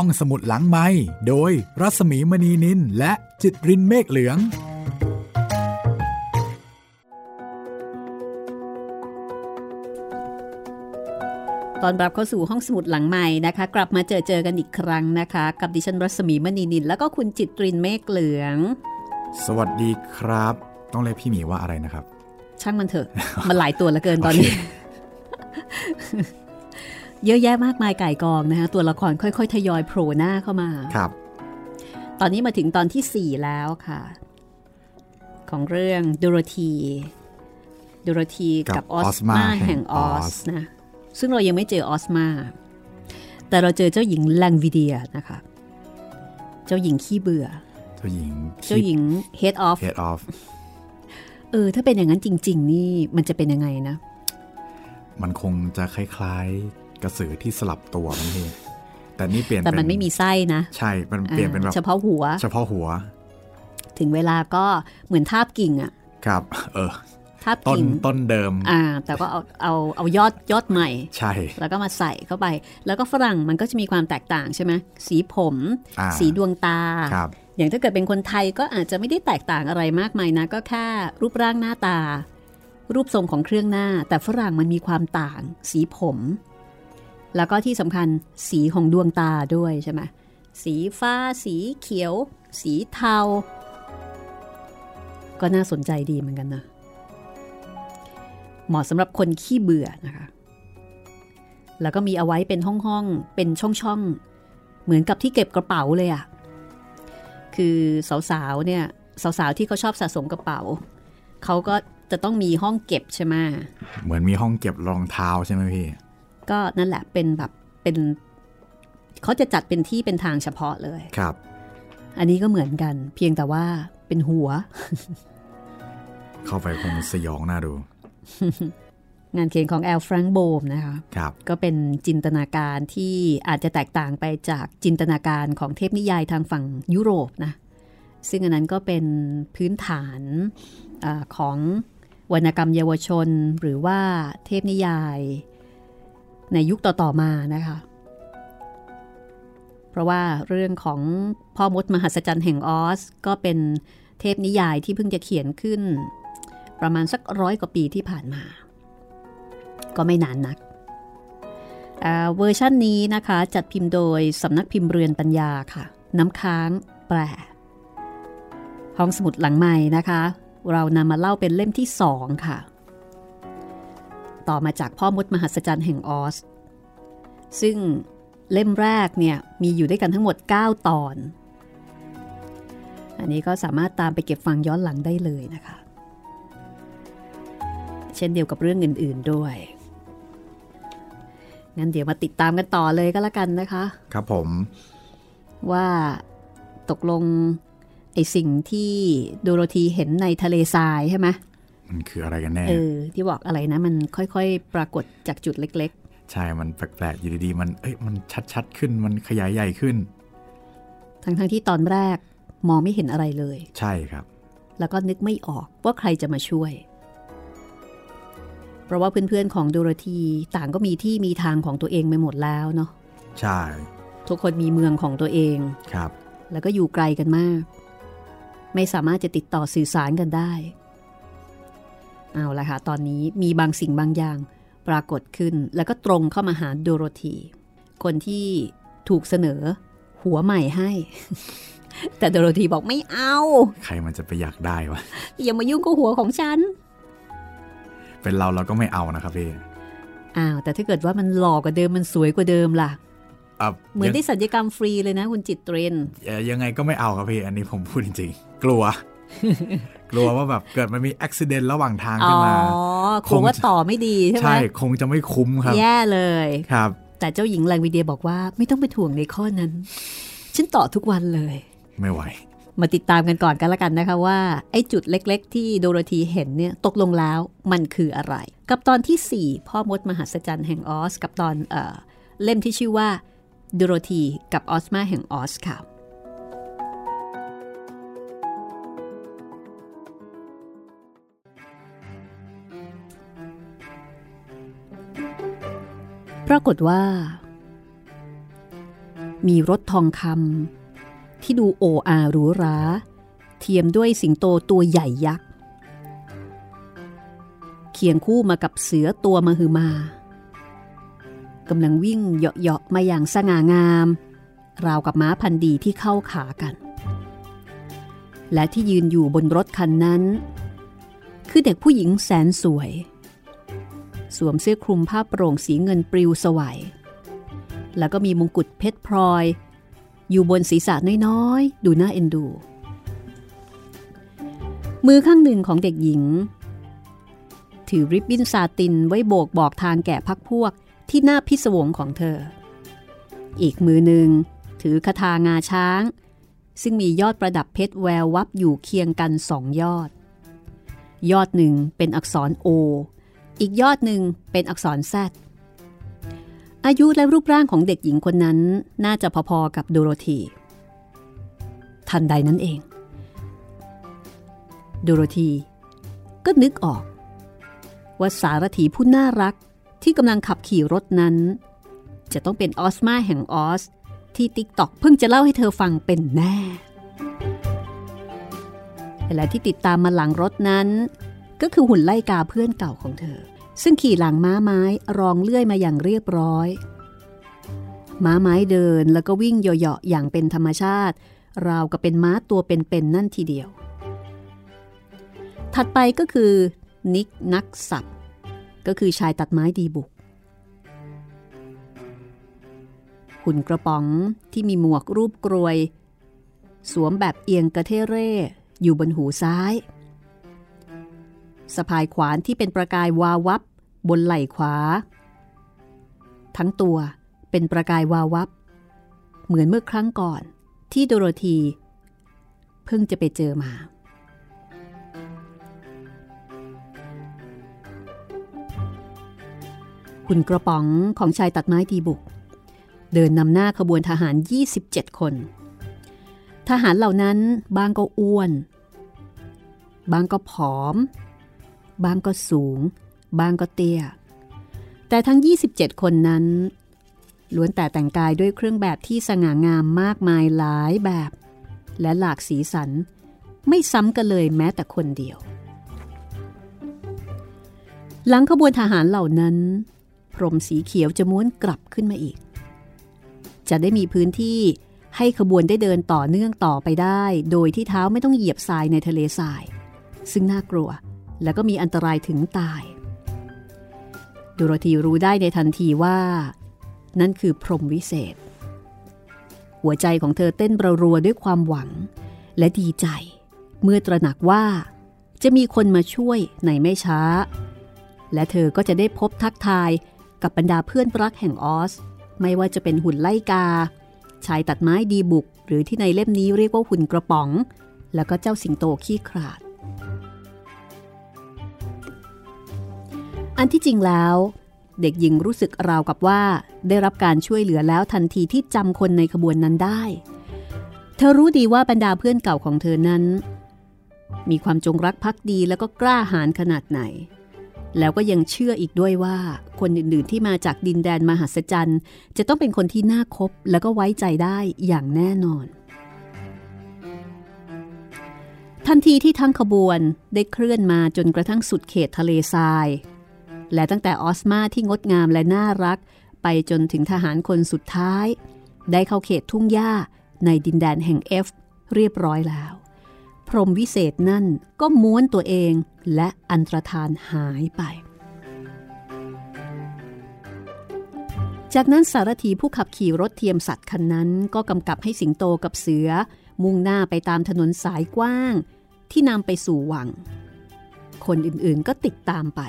ห้องสมุดหลังไม้โดยรัสมีมณีนินและจิตรินเมฆเหลือง ตอนรับเข้าสู่ห้องสมุดหลังใหม่นะคะ กลับมาเจอเจอกันอีกครั้งนะคะ กับดิฉันรัศมีมณีนิน แล้วก็คุณจิตรินเมฆเหลือง สวัสดีครับ ต้องเรียกพี่หมีว่าอะไรนะครับ ช่างมันเถอะ มันหลายตัวเหลือเกินตอนนี้ เยอะแยะมากมายไก่กองนะคะตัวละครค่อยๆ ทยอยโผล่หน้าเข้ามาครับ ตอนนี้มาถึงตอนที่ 4 แล้วค่ะ ของเรื่องดูโรธีดูโรธีกักับบออออสสมามาแห่แห่งงออออสสนะซึ่งเรายังไม่เจอออสมา แต่เราเจอเจ้าหญิงแลงวิเดียนะคะ เจ้าหญิงขี้เบื่อ เจ้าหญิง เจ้าหญิง head of head of เออ ถ้าเป็นอย่างนั้นจริง ๆ นี่มันจะเป็นยังไงนะ มันคงจะคล้าย ๆ กระสือที่สลับตัวมันเองแต่นี่เปลี่ยนแต่มันเป็ไม่มีไส้นะ ใช่มันเปลี่ยนเป็นแบบอ่าเฉพาะหัว เฉพาะหัว ถึงเวลาก็เหมือนทาบกิ่งอะครับ เออทาบต้นกิ่งต้นเดิม อ่า แต่ก็เอาเอาเอายอดยอดใหม่ ใช่ แล้วก็มาใส่เข้าไป แล้วก็ฝรั่งมันก็จะมีความแตกต่างใช่ไหมสีผมอ่าสีดวงตาครับอย่างถ้าเกิดเป็นคนไทยก็อาจจะไม่ได้แตกต่างอะไรมากมายนะ ก็แค่รูปร่างหน้าตา รูปทรงของเครื่องหน้า แต่ฝรั่งมันมีความต่าง สีผม แล้วก็ที่สำคัญสีของดวงตาด้วยใช่ไหมสีฟ้า สีเขียว สีเทา ก็น่าสนใจดีเหมือนกันนะ เหมาะสำหรับคนขี้เบื่อนะคะ แล้วก็มีเอาไว้เป็นห้องๆ เป็นช่องๆ เหมือนกับที่เก็บกระเป๋าเลยอะคือสาวๆ เนี่ยสาวๆ ที่เขาชอบสะสมกระเป๋า เขาก็จะต้องมีห้องเก็บใช่ไหมเหมือนมีห้องเก็บรองเท้าใช่ไหมพี่ ก็นั่นแหละเป็นแบบเป็นเขาจะจัดเป็นที่เป็นทางเฉพาะเลยครับ อันนี้ก็เหมือนกัน เพียงแต่ว่าเป็นหัว เข้าไปคงสยองน่าดู งานเขียนของแอลแฟรงค์โบมนะคะครับ ก็เป็นจินตนาการที่อาจจะแตกต่างไปจากจินตนาการของเทพนิยายทางฝั่งยุโรปนะ ซึ่งอันนั้นก็เป็นพื้นฐานอาของวรรณกรรมเยาวชนหรือว่าเทพนิยาย ในยุคต่อๆมานะคะ เพราะว่าเรื่องของพ่อมดมหัศจรรย์แห่งออส ก็เป็นเทพนิยายที่เพิ่งจะเขียนขึ้น ประมาณสักร้อยกว่าปีที่ผ่านมา ก็ไม่นานนักเวอร์ชันนี้นะคะจัดพิมพ์โดยสำนักพิมพ์เรือนปัญญาค่ะ น้ำค้างแปลห้องสมุดหลังใหม่นะคะ เรานำมาเล่าเป็นเล่มที่สองค่ะ ต่อมาจากพ่อมดมหัศจรรย์แห่งออส ซึ่งเล่มแรกเนี่ยมีอยู่ด้วยกันทั้งหมด 9 ตอน อันนี้ก็สามารถตามไปเก็บฟังย้อนหลังได้เลยนะคะ เช่นเดียวกับเรื่องอื่น ๆด้วย งั้นเดี๋ยวมาติดตามกันต่อเลยก็แล้วกันนะคะ ครับผม ว่าตกลงไอสิ่งที่โดโรธีเห็นในทะเลทรายใช่ไหม มันคืออะไรกันแน่เออที่บอกอะไรนะ มันค่อยๆ ปรากฏจากจุดเล็กใช่มันแปลกๆอยู่ดีๆมันเอ้ยมันชัดๆขึ้นมันขยายใหญ่ขึ้นๆทั้งๆที่ตอนแรกมองไม่เห็นอะไรเลย ใช่ครับ แล้วก็นึกไม่ออกว่าใครจะมาช่วย เพราะว่าเพื่อนๆของโดโรธีต่างก็มีที่มีทางของตัวเองไปหมดแล้วเนาะใช่ ทุกคนมีเมืองของตัวเองครับ แล้วก็อยู่ไกลกันมาก ไม่สามารถจะติดต่อสื่อสารกันได้ เอาละค่ะ ตอนนี้มีบางสิ่งบางอย่างปรากฏขึ้น แล้วก็ตรงเข้ามาหาโดโรธีคนที่ถูกเสนอหัวใหม่ให้ แต่โดโรธีบอกไม่เอา ใครมันจะไปอยากได้วะ อย่ามายุ่งกับหัวของฉัน เป็นเราเราก็ไม่เอานะครับพี่ อ้าว แต่ถ้าเกิดว่ามันหล่อกว่าเดิมมันสวยกว่าเดิมล่ะอะเหมือนยังได้สัญญกรรมฟรีเลยนะ คุณจิตเตรนเอ่อยังไงก็ไม่เอาครับพี่ อันนี้ผมพูดจริงๆ กลัว กลัวว่าแบบเกิดมันมีอุบิเหตุระหว่างทางอ๋ขึ้อนมาคงว่าต่อไม่ดีใช่ไหมใช่คงจะไม่คุ้มครับ แย่เลยครับ แต่เจ้าหญิงแรงวีเดียบอกว่าไม่ต้องไปถ่วงในข้อนั้น ฉันต่อทุกวันเลย ไม่ไหว มาติดตามกันก่อนกันละกันนะคะว่า ไอ้จุดเล็กๆ ที่โดโรธีเห็นเนี่ยตกลงแล้วมันคืออะไร กับตอนที่ 4 พ่อมดมหัศจรรย์แห่งออส กับตอนเอ่อเล่มที่ชื่อว่าโดโรธีกับออสมาแห่งออสค่ะ ปรากฏว่า มีรถทองคำที่ดูโออาหรูหราเทียมด้วยสิงโตตัวใหญ่ยักษ์เคียงคู่มากับเสือตัวมหึมากำลังวิ่งเหาะๆมาอย่างสง่างาม ราวกับม้าพันธุ์ดีที่เข้าขากัน และที่ยืนอยู่บนรถคันนั้น คือเด็กผู้หญิงแสนสวย สวมเสื้อคลุมผ้าโปร่งสีเงินปลิวสวยแล้วก็มีมงกุฎเพชรพลอย อยู่บนศีรษะน้อยๆ ดูน่าเอ็นดู มือข้างหนึ่งของเด็กหญิง ถือริบบิ้นซาตินไว้โบกบอกทางแก่พักพวกที่หน้าพิศวงของเธอ อีกมือหนึ่งถือคาถางาช้าง ซึ่งมียอดประดับเพชรแวววับอยู่เคียงกันสองยอด ยอดหนึ่งเป็นอักษรโอ อีกยอดหนึ่งเป็นอักษรแซดอายุและรูปร่างของเด็กหญิงคนนั้นน่าจะพอๆกับโดโรธีทันใดนั้นเองโดโรธีก็นึกออก ว่าสารถีผู้น่ารักที่กำลังขับขี่รถนั้น จะต้องเป็นออซมาแห่งออซ ที่ติ๊กตอกเพิ่งจะเล่าให้เธอฟังเป็นแน่และที่ติดตามมาหลังรถนั้น ก็คือหุ่นไล่กาเพื่อนเก่าของเธอ ซึ่งขี่หลังม้าไม้รองเลื่อยมาอย่างเรียบร้อย ม้าไม้เดินแล้วก็วิ่งเหยาะๆอย่างเป็นธรรมชาติ ราวกับเป็นม้าตัวเป็นๆนั่นทีเดียว ถัดไปก็คือนิกนักสับก็คือชายตัดไม้ดีบุก หุ่นกระป๋องที่มีหมวกรูปกรวย สวมแบบเอียงกระเทเร่ อยู่บนหูซ้าย สะพายขวานที่เป็นประกายวาวับบนไหล่ขวา ทั้งตัวเป็นประกายวาวับ เหมือนเมื่อครั้งก่อนที่โดโรธี เพิ่งจะไปเจอมาหุ่นกระป๋องของชายตัดไม้ดีบุก เดินนำหน้าขบวนทหาร 27 คน ทหารเหล่านั้นบางก็อ้วน บางก็ผอม บางก็สูงบางก็เตี้ย แต่ทั้ง 27 คนนั้น ล้วนแต่แต่งกายด้วยเครื่องแบบที่สง่างามมากมายหลายแบบ และหลากสีสัน ไม่ซ้ำกันเลยแม้แต่คนเดียว หลังขบวนทหารเหล่านั้น พรมสีเขียวจะม้วนกลับขึ้นมาอีก จะได้มีพื้นที่ให้ขบวนได้เดินต่อเนื่องต่อไปได้ โดยที่เท้าไม่ต้องเหยียบทรายในทะเลทราย ซึ่งน่ากลัว แล้วก็มีอันตรายถึงตาย ดูโรธีรู้ได้ในทันทีว่า นั่นคือพรหมวิเศษ หัวใจของเธอเต้นรัวๆด้วยความหวัง และดีใจ เมื่อตระหนักว่า จะมีคนมาช่วยในไม่ช้า และเธอก็จะได้พบทักทายกับบรรดาเพื่อนรักแห่งออส ไม่ว่าจะเป็นหุ่นไล่กา ชายตัดไม้ดีบุก หรือที่ในเล่มนี้เรียกว่าหุ่นกระป๋อง แล้วก็เจ้าสิงโตขี้ขลาด อันที่จริงแล้ว เด็กหญิงรู้สึกราวกับว่า ได้รับการช่วยเหลือแล้วทันทีที่จำคนในขบวนนั้นได้ เธอรู้ดีว่าบรรดาเพื่อนเก่าของเธอนั้น มีความจงรักภักดีแล้วก็กล้าหาญขนาดไหน แล้วก็ยังเชื่ออีกด้วยว่าคนอื่นๆที่มาจากดินแดนมหัศจรรย์ จะต้องเป็นคนที่น่าคบแล้วก็ไว้ใจได้อย่างแน่นอนทันทีที่ทั้งขบวนได้เคลื่อนมาจนกระทั่งสุดเขตทะเลทราย และตั้งแต่ออสมาที่งดงามและน่ารัก ไปจนถึงทหารคนสุดท้าย ได้เข้าเขตทุ่งหญ้าในดินแดนแห่งเอฟเรียบร้อยแล้ว พรมวิเศษนั่นก็ม้วนตัวเองและอันตรธานหายไป จากนั้นสารถีผู้ขับขี่รถเทียมสัตว์คันนั้น ก็กำกับให้สิงโตกับเสือ มุ่งหน้าไปตามถนนสายกว้าง ที่นำไปสู่วัง คนอื่นๆก็ติดตามไป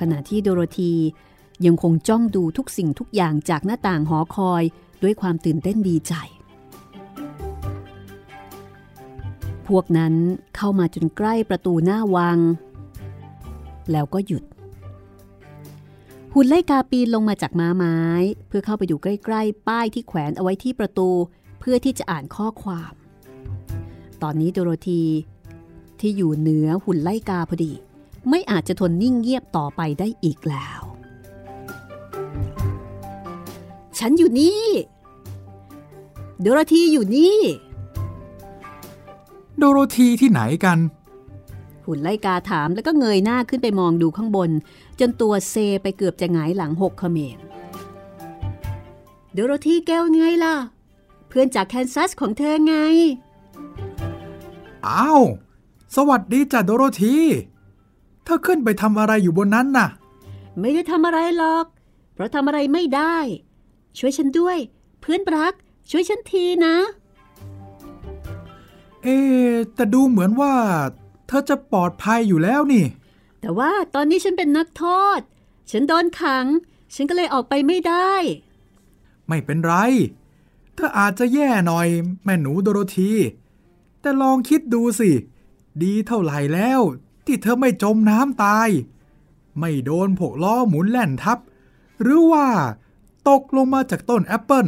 ขณะที่โดโรธียังคงจ้องดูทุกสิ่งทุกอย่างจากหน้าต่างหอคอยด้วยความตื่นเต้นดีใจ พวกนั้นเข้ามาจนใกล้ประตูหน้าวัง แล้วก็หยุด หุ่นไล่กาปีนลงมาจากม้าไม้ เพื่อเข้าไปอยู่ใกล้ๆ ป้ายที่แขวนเอาไว้ที่ประตู เพื่อที่จะอ่านข้อความ ตอนนี้โดโรธีที่อยู่เหนือหุ่นไล่กาพอดี ไม่อาจจะทนนิ่งเงียบต่อไปได้อีกแล้ว ฉันอยู่นี่ โดโรธีอยู่นี่ โดโรธีที่ไหนกัน หุ่นไล่กาถามแล้วก็เงยหน้าขึ้นไปมองดูข้างบน จนตัวเซไปเกือบจะหงายหลังหกเขมรโดโรธีแก้วไงล่ะ เพื่อนจากแคนซัสของเธอไง อ้าว สวัสดีจ้ะโดโรธี เธอขึ้นไปทำอะไรอยู่บนนั้นน่ะ ไม่ได้ทำอะไรหรอก เพราะทำอะไรไม่ได้ ช่วยฉันด้วย เพื่อนรัก ช่วยฉันทีนะ เอ๊ะแต่ดูเหมือนว่า เธอจะปลอดภัยอยู่แล้วนี่ แต่ว่าตอนนี้ฉันเป็นนักโทษ ฉันโดนขัง ฉันก็เลยออกไปไม่ได้ ไม่เป็นไร เธออาจจะแย่หน่อย แม่หนูโดโรธี แต่ลองคิดดูสิ ดีเท่าไหร่แล้ว ที่เธอไม่จมน้ำตาย ไม่โดนพวกล้อหมุนแล่นทับ หรือว่าตกลงมาจากต้นแอปเปิล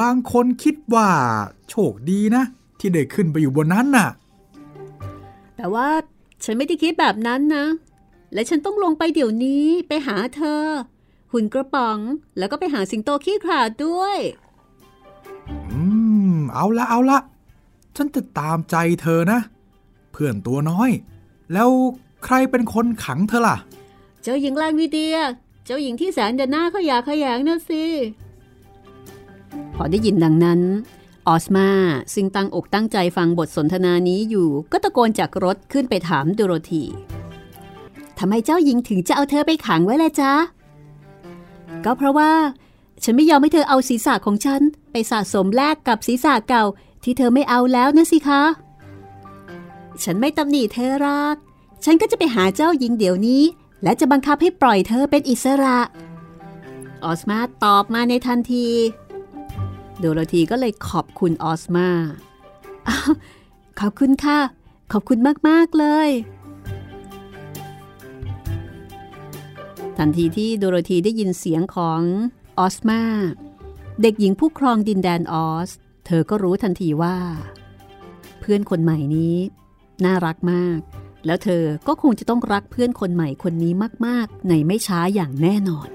บางคนคิดว่าโชคดีนะ ที่ได้ขึ้นไปอยู่บนนั้นน่ะ แต่ว่าฉันไม่ได้คิดแบบนั้นนะ และฉันต้องลงไปเดี๋ยวนี้ไปหาเธอ หุ่นกระป๋อง แล้วก็ไปหาสิงโตขี้ขลาดด้วย อืม เอาละเอาละฉันจะตามใจเธอนะ เพื่อนตัวน้อย แล้วใครเป็นคนขังเธอล่ะ เจ้าหญิงแรงวีเดีย เจ้าหญิงที่แสนจะหน้าขยะขยงนะสิ พอได้ยินดังนั้น ออสมาซึ่งตั้งอกตั้งใจฟังบทสนทนานี้อยู่ ก็ตะโกนจากรถขึ้นไปถามโดโรธีทำไมเจ้าหญิงถึงจะเอาเธอไปขังไว้ล่ะจ๊ะ ก็เพราะว่า ฉันไม่ยอมให้เธอเอาศีรษะของฉัน ไปสะสมแลกกับศีรษะเก่าที่เธอไม่เอาแล้วนะสิคะ ฉันไม่ตำหนิเธอหรอก ฉันก็จะไปหาเจ้าหญิงเดี๋ยวนี้ และจะบังคับให้ปล่อยเธอเป็นอิสระ ออสมาตอบมาในทันที โดโรธีก็เลยขอบคุณออสมาอ้าวขอบคุณค่ะ ขอบคุณมาก ๆ เลย ทันทีที่โดโรธีได้ยินเสียงของออสมาเด็กหญิงผู้ครองดินแดนออส เธอก็รู้ทันทีว่า เพื่อนคนใหม่นี้ น่ารักมาก แล้วเธอก็คงจะต้องรักเพื่อนคนใหม่คนนี้มาก ๆ ในไม่ช้าอย่างแน่นอน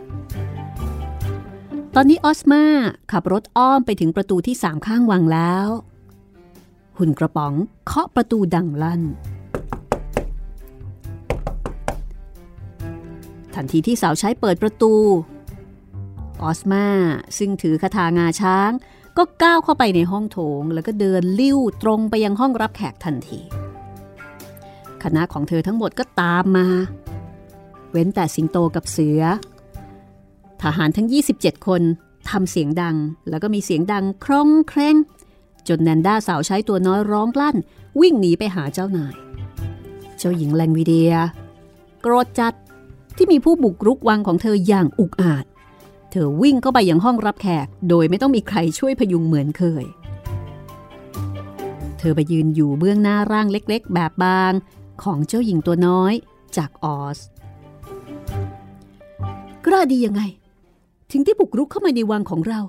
ตอนนี้ออสมาขับรถอ้อมไปถึงประตูที่สามข้างวังแล้ว หุ่นกระป๋องเคาะประตูดังลั่น ทันทีที่สาวใช้เปิดประตู ออสมาซึ่งถือคาถางาช้างก็ก้าวเข้าไปในห้องโถง แล้วก็เดินลิ้วตรงไปยังห้องรับแขกทันที คณะของเธอทั้งหมดก็ตามมา เว้นแต่สิงโตกับเสือ ทหารทั้ง 27 คนทำเสียงดังแล้วก็มีเสียงดังคร่องแคร่ง จนแนนด้าสาวใช้ตัวน้อยร้องกลั้น วิ่งหนีไปหาเจ้านาย เจ้าหญิงแลงวีเดีย โกรธจัดที่มีผู้บุกรุกวังของเธออย่างอุกอาจ เธอวิ่งเข้าไปยังห้องรับแขก โดยไม่ต้องมีใครช่วยพยุงเหมือนเคย เธอไปยืนอยู่เบื้องหน้าร่างเล็กๆ แบบบาง ของเจ้าหญิงตัวน้อยจากออส กล้าดียังไง ถึงที่บุกรุกเข้ามาในวังของเรา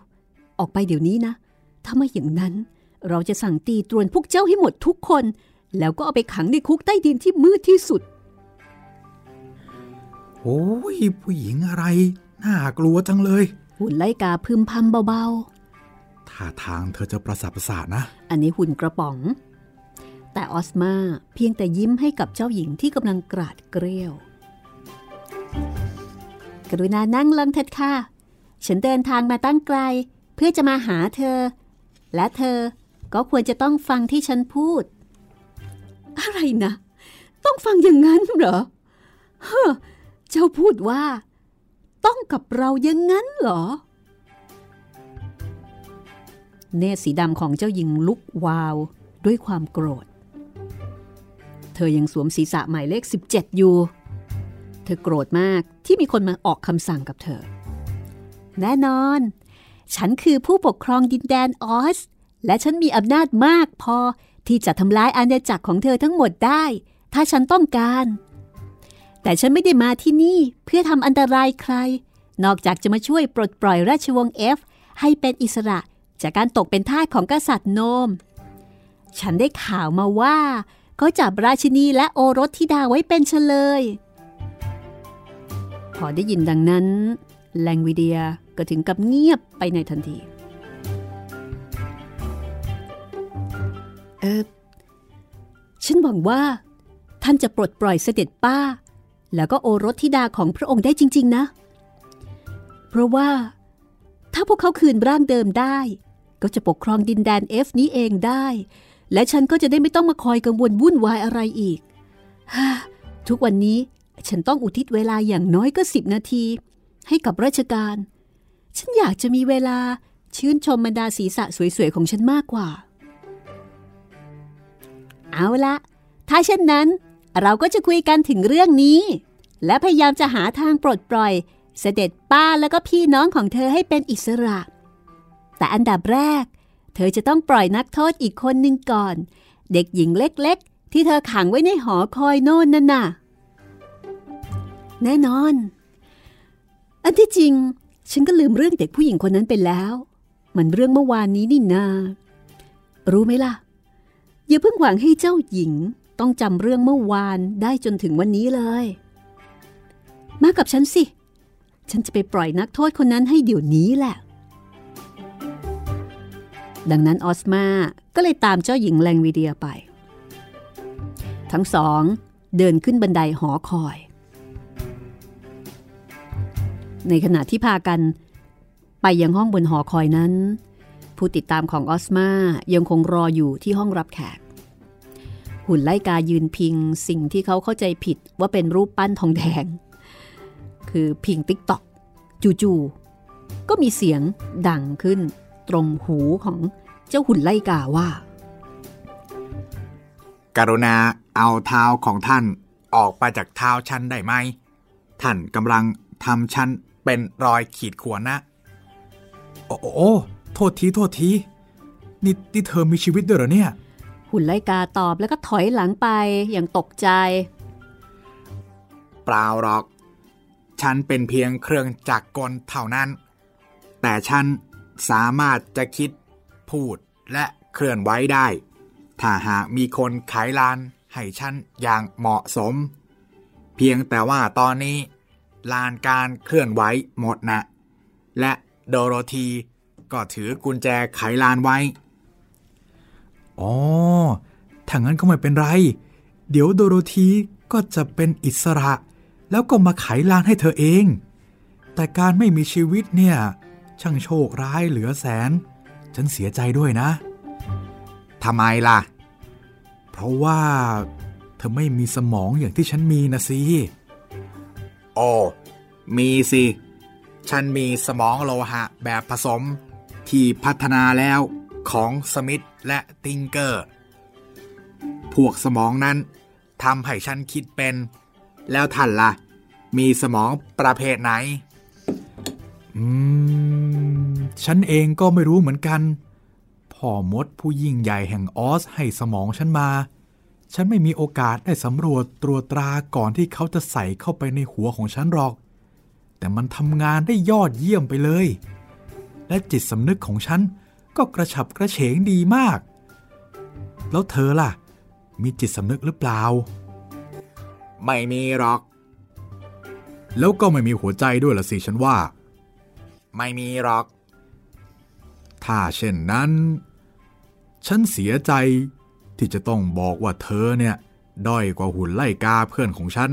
ออกไปเดี๋ยวนี้นะ ถ้าไม่อย่างนั้น เราจะสั่งตีตรวนพวกเจ้าให้หมดทุกคน แล้วก็เอาไปขังในคุกใต้ดินที่มืดที่สุด โอ้ยผู้หญิงอะไร น่ากลัวจังเลย หุ่นไล่กาพึมพำเบาท่าทางเธอจะประสาทประสาทนะๆอันนี้หุ่นกระป๋อง แต่ออสมาเพียงแต่ยิ้มให้กับเจ้าหญิงที่กำลังกราดเกลียว กรุณานั่งลงเถิดค่ะ ฉันเดินทางมาตั้งไกล เพื่อจะมาหาเธอ และเธอก็ควรจะต้องฟังที่ฉันพูด อะไรนะ ต้องฟังอย่างนั้นเหรอเฮ้อเจ้าพูดว่า ต้องกับเราอย่างนั้นเหรอเนตรสีดำของเจ้าหญิงลุกวาวด้วยความโกรธ เธอยังสวมศีรษะหมายเลข 17 อยู่ เธอโกรธมากที่มีคนมาออกคำสั่งกับเธอ แน่นอน ฉันคือผู้ปกครองดินแดนออส และฉันมีอำนาจมากพอที่จะทำลายอาณาจักรของเธอทั้งหมดได้ ถ้าฉันต้องการ แต่ฉันไม่ได้มาที่นี่เพื่อทำอันตรายใคร นอกจากจะมาช่วยปลดปล่อยราชวงศ์เอฟ ให้เป็นอิสระจากการตกเป็นทาสของกษัตริย์โนม ฉันได้ข่าวมาว่า เขาจับราชินีและโอรสธิดาไว้เป็นเฉลย พอได้ยินดังนั้น แลงวิเดียก็ถึงกับเงียบไปในทันที เออ ฉันหวังว่า ท่านจะปลดปล่อยเสด็จป้า แล้วก็โอรสธิดาของพระองค์ได้จริง ๆ นะ เพราะว่า ถ้าพวกเขาคืนร่างเดิมได้ ก็จะปกครองดินแดนเอฟนี้เองได้ และฉันก็จะได้ไม่ต้องมาคอยกังวลวุ่นวายอะไรอีก ทุกวันนี้ฉันต้องอุทิศเวลาอย่างน้อยก็สิบนาที ให้กับราชการ ฉันอยากจะมีเวลาชื่นชมบรรดาศีรษะสวยๆ ของฉันมากกว่า เอาละถ้าเช่นนั้น เราก็จะคุยกันถึงเรื่องนี้ และพยายามจะหาทางปลดปล่อย เสด็จป้าแล้วก็พี่น้องของเธอให้เป็นอิสระ แต่อันดับแรก เธอจะต้องปล่อยนักโทษอีกคนหนึ่งก่อน เด็กหญิงเล็กๆ ที่เธอขังไว้ในหอคอยโน่นนั่นน่ะ แน่นอน อันที่จริง ฉันก็ลืมเรื่องเด็กผู้หญิงคนนั้นไปแล้ว มันเรื่องเมื่อวานนี้นี่นา รู้ไหมล่ะ อย่าเพิ่งหวังให้เจ้าหญิงต้องจำเรื่องเมื่อวานได้จนถึงวันนี้เลย มากับฉันสิ ฉันจะไปปล่อยนักโทษคนนั้นให้เดี๋ยวนี้แหละ ดังนั้นออซมาก็เลยตามเจ้าหญิงแลงวีเดียไป ทั้งสองเดินขึ้นบันไดหอคอย ในขณะที่พากัน ไปยังห้องบนหอคอยนั้น ผู้ติดตามของออซมายังคงรออยู่ที่ห้องรับแขก หุ่นไล่กายืนพิงสิ่งที่เขาเข้าใจผิดว่าเป็นรูปปั้นทองแดง คือพิงติ๊กตอกจู่ๆก็มีเสียงดังขึ้น ตรงหูของเจ้าหุ่นไล่กาว่า กรุณาเอาเท้าของท่านออกไปจากเท้าฉันได้ไหม ท่านกำลังทำฉันเป็นรอยขีดข่วนนะ โอ้โอ้โทษทีโทษทีนี่นี่เธอมีชีวิตด้วยเหรอเนี่ย หุ่นไล่กาตอบแล้วก็ถอยหลังไปอย่างตกใจ เปล่าหรอก ฉันเป็นเพียงเครื่องจักรกลเท่านั้น แต่ฉัน สามารถจะคิดพูดและเคลื่อนไหวได้ ถ้าหากมีคนขายลานให้ฉันอย่างเหมาะสม เพียงแต่ว่าตอนนี้ ลานการเคลื่อนไหวหมดนะ และโดโรธีก็ถือกุญแจไขลานไว้ อ๋อ ถ้างั้นก็ไม่เป็นไร เดี๋ยวโดโรธีก็จะเป็นอิสระ แล้วก็มาไขลานให้เธอเอง แต่การไม่มีชีวิตเนี่ย ช่างโชคร้ายเหลือแสน ฉันเสียใจด้วยนะทำไมล่ะ เพราะว่า เธอไม่มีสมองอย่างที่ฉันมีนะสิโอ้มีสิ ฉันมีสมองโลหะแบบผสม ที่พัฒนาแล้วของสมิธและติงเกอร์ พวกสมองนั้นทำให้ฉันคิดเป็น แล้วท่านล่ะ มีสมองประเภทไหน อืม ฉันเองก็ไม่รู้เหมือนกัน พ่อมดผู้ยิ่งใหญ่แห่งออสให้สมองฉันมา ฉันไม่มีโอกาสได้สำรวจตรวจตราก่อนที่เขาจะใส่เข้าไปในหัวของฉันหรอก แต่มันทำงานได้ยอดเยี่ยมไปเลย และจิตสำนึกของฉันก็กระฉับกระเฉงดีมาก แล้วเธอล่ะ มีจิตสำนึกหรือเปล่า ไม่มีหรอก แล้วก็ไม่มีหัวใจด้วยละสิฉันว่า ไม่มีหรอก ถ้าเช่นนั้น ฉันเสียใจที่จะต้องบอกว่าเธอเนี่ย ด้อยกว่าหุ่นไล่กาเพื่อนของฉัน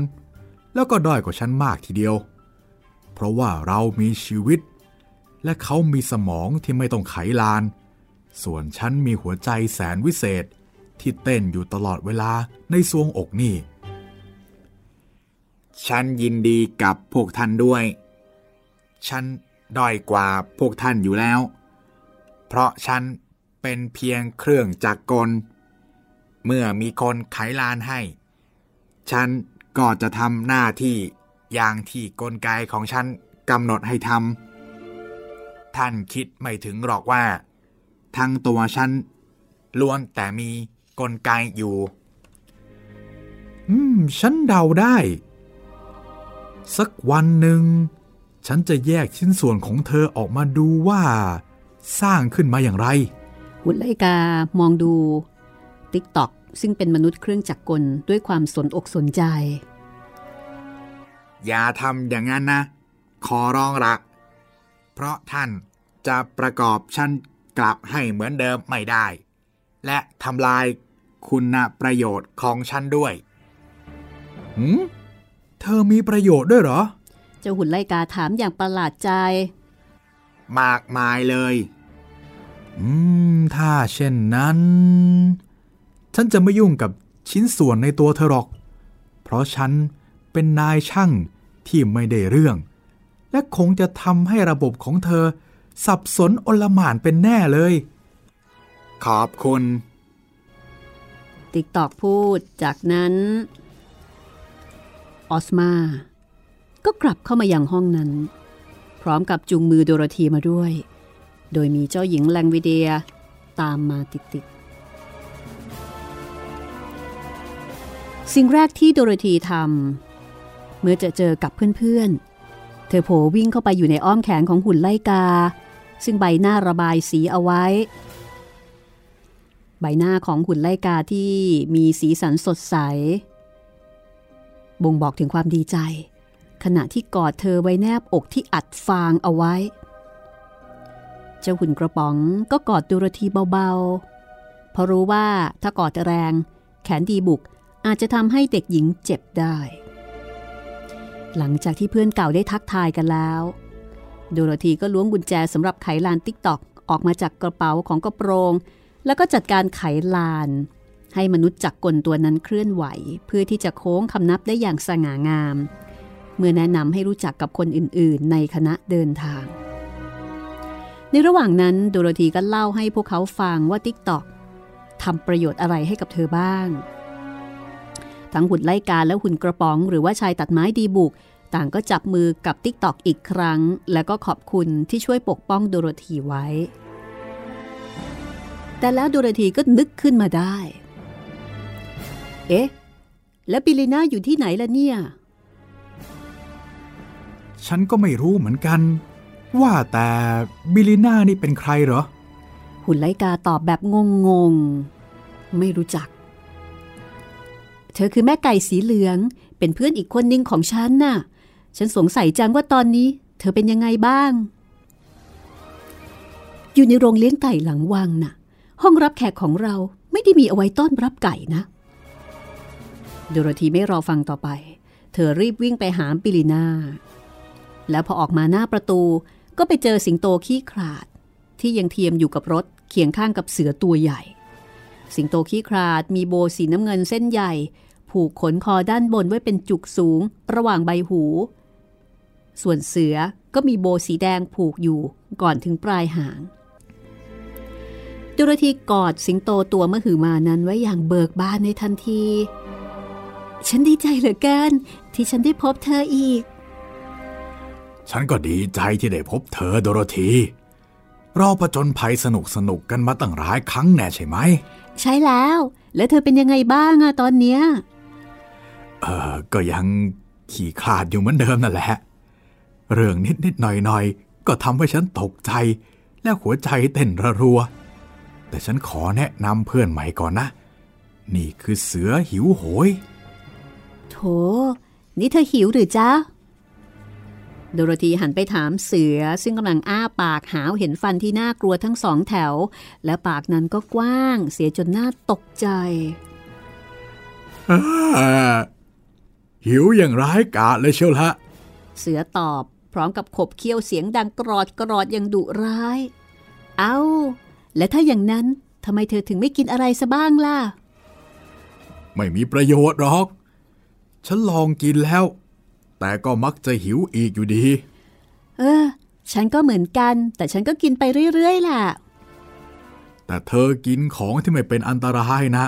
แล้วก็ด้อยกว่าฉันมากทีเดียว เพราะว่าเรามีชีวิต และเขามีสมองที่ไม่ต้องไขลาน ส่วนฉันมีหัวใจแสนวิเศษที่เต้นอยู่ตลอดเวลาในซวงอกนี่ ฉันยินดีกับพวกท่านด้วย ฉัน ด้อยกว่าพวกท่านอยู่แล้ว เพราะฉันเป็นเพียงเครื่องจักรกล เมื่อมีคนไขลานให้ ฉันก็จะทำหน้าที่อย่างที่กลไกของฉันกำหนดให้ทำ ท่านคิดไม่ถึงหรอกว่า ทั้งตัวฉันล้วนแต่มีกลไกอยู่ อืม ฉันเดาได้ สักวันหนึ่ง ฉันจะแยกชิ้นส่วนของเธอออกมาดูว่า สร้างขึ้นมาอย่างไร หุ่นไล่กามองดู ติ๊กตอกซึ่งเป็นมนุษย์เครื่องจักรกลด้วยความสนอกสนใจ อย่าทำอย่างนั้นนะ ขอร้องละ เพราะท่านจะประกอบฉันกลับให้เหมือนเดิมไม่ได้ และทำลายคุณประโยชน์ของฉันด้วยหืมเธอมีประโยชน์ด้วยเหรอ เจ้าหุ่นไล่กาถามอย่างประหลาดใจ มากมายเลย อืม ถ้าเช่นนั้น ฉันจะไม่ยุ่งกับชิ้นส่วนในตัวเธอหรอก เพราะฉันเป็นนายช่างที่ไม่ได้เรื่อง และคงจะทำให้ระบบของเธอ สับสนอลหม่านเป็นแน่เลย ขอบคุณ ติ๊กตอกพูดจากนั้น ออสมา ก็กลับเข้ามายังห้องนั้น พร้อมกับจูงมือโดโรธีมาด้วย โดยมีเจ้าหญิงแลงวิเดียตามมาติดๆสิ่งแรกที่โดโรธีทำเมื่อจะเจอกับเพื่อนๆ เธอโผวิ่งเข้าไปอยู่ในอ้อมแขนของหุ่นไล่กา ซึ่งใบหน้าระบายสีเอาไว้ ใบหน้าของหุ่นไล่กาที่มีสีสันสดใส บ่งบอกถึงความดีใจ ขณะที่กอดเธอไว้แนบอกที่อัดฟางเอาไว้ เจ้าหุ่นกระป๋องก็กอดโดโรธีเบาๆ เพราะรู้ว่าถ้ากอดแรง แขนดีบุกอาจจะทำให้เด็กหญิงเจ็บได้ หลังจากที่เพื่อนเก่าได้ทักทายกันแล้วโดโรธีก็ล้วงกุญแจสำหรับไขลานติ๊กตอกออกมาจากกระเป๋าของกระโปรง แล้วก็จัดการไขลาน ให้มนุษย์จักรกลตัวนั้นเคลื่อนไหว เพื่อที่จะโค้งคำนับได้อย่างสง่างาม เมื่อแนะนำให้รู้จักกับคนอื่นๆ ในคณะเดินทาง ในระหว่างนั้นโดโรธีก็เล่าให้พวกเขาฟังว่าติ๊กตอกทำประโยชน์อะไรให้กับเธอบ้าง ทั้งหุ่นไล่กาและหุ่นกระป๋อง หรือว่าชายตัดไม้ดีบุก ต่างก็จับมือกับติ๊กตอกอีกครั้ง แล้วก็ขอบคุณที่ช่วยปกป้องโดโรธีไว้ แต่แล้วโดโรธีก็นึกขึ้นมาได้ เอ๊ะ แล้วบิลิน่าอยู่ที่ไหนล่ะเนี่ย ฉันก็ไม่รู้เหมือนกัน ว่าแต่บิลิน่านี่เป็นใครเหรอ หุ่นไล่กาตอบแบบงงๆไม่รู้จัก เธอคือแม่ไก่สีเหลือง เป็นเพื่อนอีกคนหนึ่งของฉันน่ะ ฉันสงสัยจังว่าตอนนี้ เธอเป็นยังไงบ้าง อยู่ในโรงเลี้ยงไก่หลังวังน่ะ ห้องรับแขกของเราไม่ได้มีเอาไว้ต้อนรับไก่นะโดโรธีไม่รอฟังต่อไป เธอรีบวิ่งไปหาปิลิน่า แล้วพอออกมาหน้าประตูก็ไปเจอสิงโตขี้ขลาด ที่ยังเทียมอยู่กับรถเคียงข้างกับเสือตัวใหญ่ สิงโตขี้ขลาดมีโบสีน้ำเงินเส้นใหญ่ ผูกขนคอด้านบนไว้เป็นจุกสูง ระหว่างใบหู ส่วนเสือก็มีโบสีแดงผูกอยู่ก่อนถึงปลายหางดุรธีกอดสิงโตตัวมหือมานั้นไว้อย่างเบิกบานในทันที ฉันดีใจเหลือเกินที่ฉันได้พบเธออีก ฉันก็ดีใจที่ได้พบเธอโดโรธีเราประจนภัยสนุกสนุกกันมาตั้งหลายครั้งแน่ใช่ไหม ใช่แล้ว แล้วเธอเป็นยังไงบ้างอะตอนเนี้ย เออก็ยังขี่ขลาดอยู่เหมือนเดิมนั่นแหละ เรื่องนิดนิดหน่อยหน่อยก็ทำให้ฉันตกใจ และหัวใจเต้นระรัว แต่ฉันขอแนะนำเพื่อนใหม่ก่อนนะ นี่คือเสือหิวโหย โถ นี่เธอหิวหรือจ๊ะ โดโรธีหันไปถามเสือซึ่งกำลังอ้าปากหาวเห็นฟันที่น่ากลัวทั้งสองแถว และปากนั้นก็กว้าง เสียจนน่าตกใจหิวอย่างร้ายกาจเลยเชียวละเสือตอบพร้อมกับขบเคี้ยวเสียงดังกรอดกรอดอย่างดุร้าย เอาและถ้าอย่างนั้นทำไมเธอถึงไม่กินอะไรซะบ้างล่ะ ไม่มีประโยชน์หรอก ฉันลองกินแล้ว แต่ก็มักจะหิวอีกอยู่ดี เออ ฉันก็เหมือนกัน แต่ฉันก็กินไปเรื่อยๆแหละแต่เธอกินของที่ไม่เป็นอันตรายนะ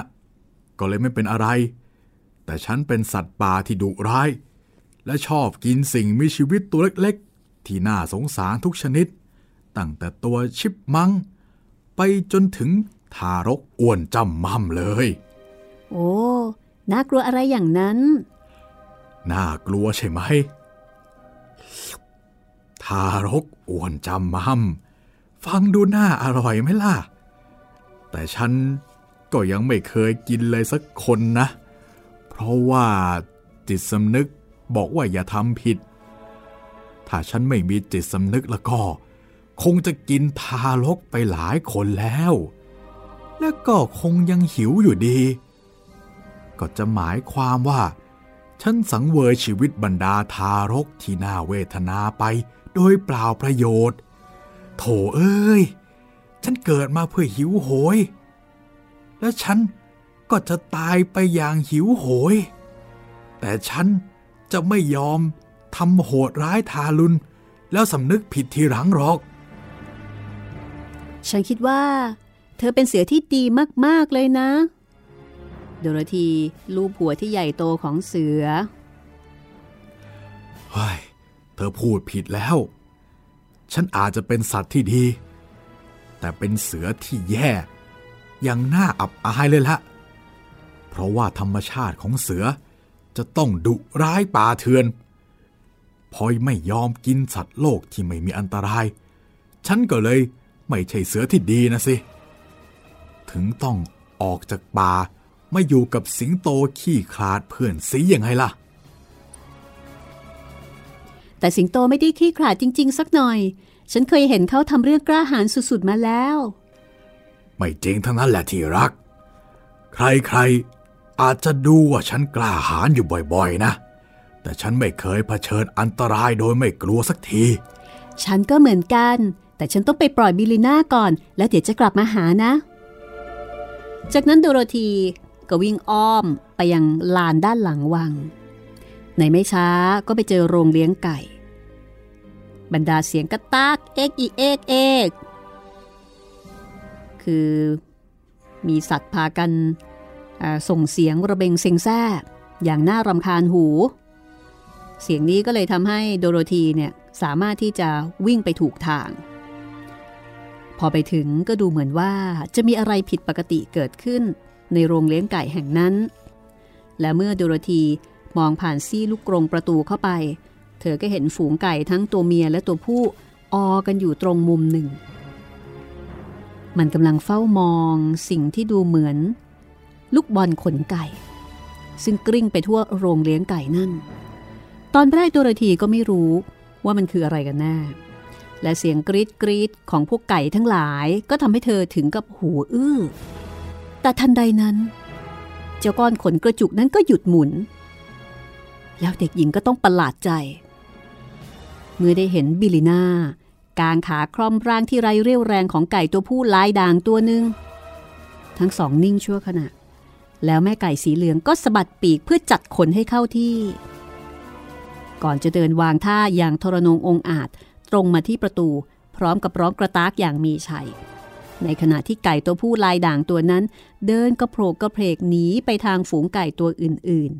ก็เลยไม่เป็นอะไร แต่ฉันเป็นสัตว์ป่าที่ดุร้าย และชอบกินสิ่งมีชีวิตตัวเล็กๆ ที่น่าสงสารทุกชนิด ตั้งแต่ตัวชิปมัง ไปจนถึงทารกอ้วนจำม่ำเลย โอ้ น่ากลัวอะไรอย่างนั้น น่ากลัวใช่ไหม ทารกอ้วนจำม่ำฟังดูน่าอร่อยไหมล่ะ แต่ฉันก็ยังไม่เคยกินเลยสักคนนะ เพราะว่าจิตสำนึกบอกว่าอย่าทำผิด ถ้าฉันไม่มีจิตสำนึกแล้วก็ คงจะกินทารกไปหลายคนแล้ว และก็คงยังหิวอยู่ดี ก็จะหมายความว่า ฉันสังเวยชีวิตบรรดาทารกที่น่าเวทนาไป โดยเปล่าประโยชน์ โถเอ้ย ฉันเกิดมาเพื่อหิวโหย และฉันก็จะตายไปอย่างหิวโหย แต่ฉันจะไม่ยอมทำโหดร้ายทารุณ แล้วสำนึกผิดทีหลังหรอก ฉันคิดว่า เธอเป็นเสือที่ดีมาก ๆ เลยนะ โดโรธีลูบหัวที่ใหญ่โตของเสือเฮ้ยเธอพูดผิดแล้ว ฉันอาจจะเป็นสัตว์ที่ดี แต่เป็นเสือที่แย่ยังน่าอับอายเลยละ เพราะว่าธรรมชาติของเสือจะต้องดุร้ายป่าเถื่อน พอยไม่ยอมกินสัตว์โลกที่ไม่มีอันตราย ฉันก็เลยไม่ใช่เสือที่ดีนะสิ ถึงต้องออกจากป่า มาอยู่กับสิงโตขี้ขลาดเพื่อนสียังไงล่ะ แต่สิงโตไม่ได้ขี้ขลาดจริง ๆ สักหน่อย ฉันเคยเห็นเขาทำเรื่องกล้าหาญสุดๆมาแล้ว ไม่จริงทั้งนั้นแหละที่รัก ใครๆอาจจะดูว่าฉันกล้าหาญอยู่บ่อยๆ นะ แต่ฉันไม่เคยเผชิญอันตรายโดยไม่กลัวสักที ฉันก็เหมือนกัน แต่ฉันต้องไปปล่อยบิลิน่าก่อน แล้วเดี๋ยวจะกลับมาหานะ จากนั้นโดโรธี ก็วิ่งอ้อมไปยังลานด้านหลังวัง ในไม่ช้าก็ไปเจอโรงเลี้ยงไก่ บรรดาเสียงกระตากเอกอีเอกเอกคือมีสัตว์พากันส่งเสียงระเบงเซ็งแซ่อย่างน่ารำคาญหู เสียงนี้ก็เลยทำให้โดโรธีเนี่ยสามารถที่จะวิ่งไปถูกทาง พอไปถึงก็ดูเหมือนว่าจะมีอะไรผิดปกติเกิดขึ้น ในโรงเลี้ยงไก่แห่งนั้น และเมื่อโดโรธีมองผ่านซี่ลูกกรงประตูเข้าไป เธอก็เห็นฝูงไก่ทั้งตัวเมียและตัวผู้ออกันอยู่ตรงมุมหนึ่ง มันกำลังเฝ้ามองสิ่งที่ดูเหมือน ลูกบอลขนไก่ ซึ่งกลิ้งไปทั่วโรงเลี้ยงไก่นั่น ตอนแรกโดโรธีก็ไม่รู้ว่ามันคืออะไรกันแน่และเสียงกรีดกรีดของพวกไก่ทั้งหลายก็ทำให้เธอถึงกับหูอื้อ แต่ทันใดนั้น เจ้าก้อนขนกระจุกนั้นก็หยุดหมุน แล้วเด็กหญิงก็ต้องประหลาดใจ เมื่อได้เห็นบิลิน่ากางขาคร่อมร่างที่ไร้เรี่ยวแรงของไก่ตัวผู้ลายด่างตัวหนึ่งทั้งสองนิ่งชั่วขณะ แล้วแม่ไก่สีเหลืองก็สะบัดปีกเพื่อจัดขนให้เข้าที่ ก่อนจะเดินวางท่าอย่างทรนงองอาจตรงมาที่ประตู พร้อมกับร้องกระตากอย่างมีชัย ในขณะที่ไก่ตัวผู้ลายด่างตัวนั้น เดินกระโผกกระเพกหนีไปทางฝูงไก่ตัวอื่น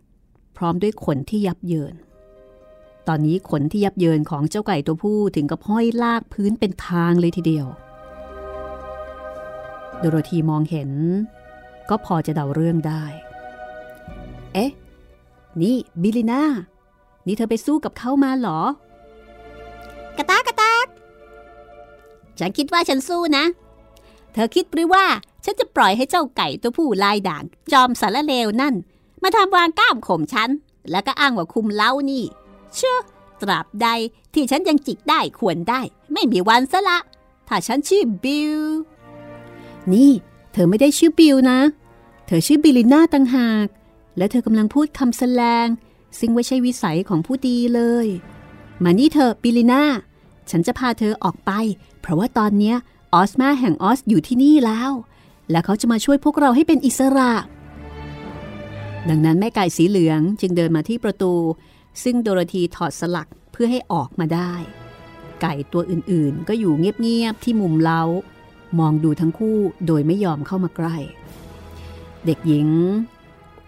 ๆ พร้อมด้วยขนที่ยับเยิน ตอนนี้ขนที่ยับเยินของเจ้าไก่ตัวผู้ถึงกับห้อยลากพื้นเป็นทางเลยทีเดียว โดโรธีมองเห็น ก็พอจะเดาเรื่องได้ เอ๊ะ นี่บิลิน่า นี่เธอไปสู้กับเขามาเหรอกระตากกระตากฉันคิดว่าฉันสู้นะ เธอคิดหรือว่า ฉันจะปล่อยให้เจ้าไก่ตัวผู้ลายด่าง จอมสารเลวนั่น มาทำวางก้ามข่มฉัน แล้วก็อ้างว่าคุมเล้านี่ เชื่อตราบใดที่ฉันยังจิกได้ควรได้ ไม่มีวันซะละ ถ้าฉันชื่อบิล นี่ เธอไม่ได้ชื่อบิลนะ เธอชื่อบิลิน่าต่างหาก และเธอกำลังพูดคำแสลง ซึ่งไม่ใช่วิสัยของผู้ดีเลย มานี่เถอะบิลิน่า ฉันจะพาเธอออกไป เพราะว่าตอนเนี้ย ออสมาแห่งออสอยู่ที่นี่แล้ว และเขาจะมาช่วยพวกเราให้เป็นอิสระ ดังนั้นแม่ไก่สีเหลืองจึงเดินมาที่ประตู ซึ่งโดโรธีถอดสลักเพื่อให้ออกมาได้ ไก่ตัวอื่นๆ ก็อยู่เงียบๆที่มุมเล้ามองดูทั้งคู่โดยไม่ยอมเข้ามาใกล้ เด็กหญิง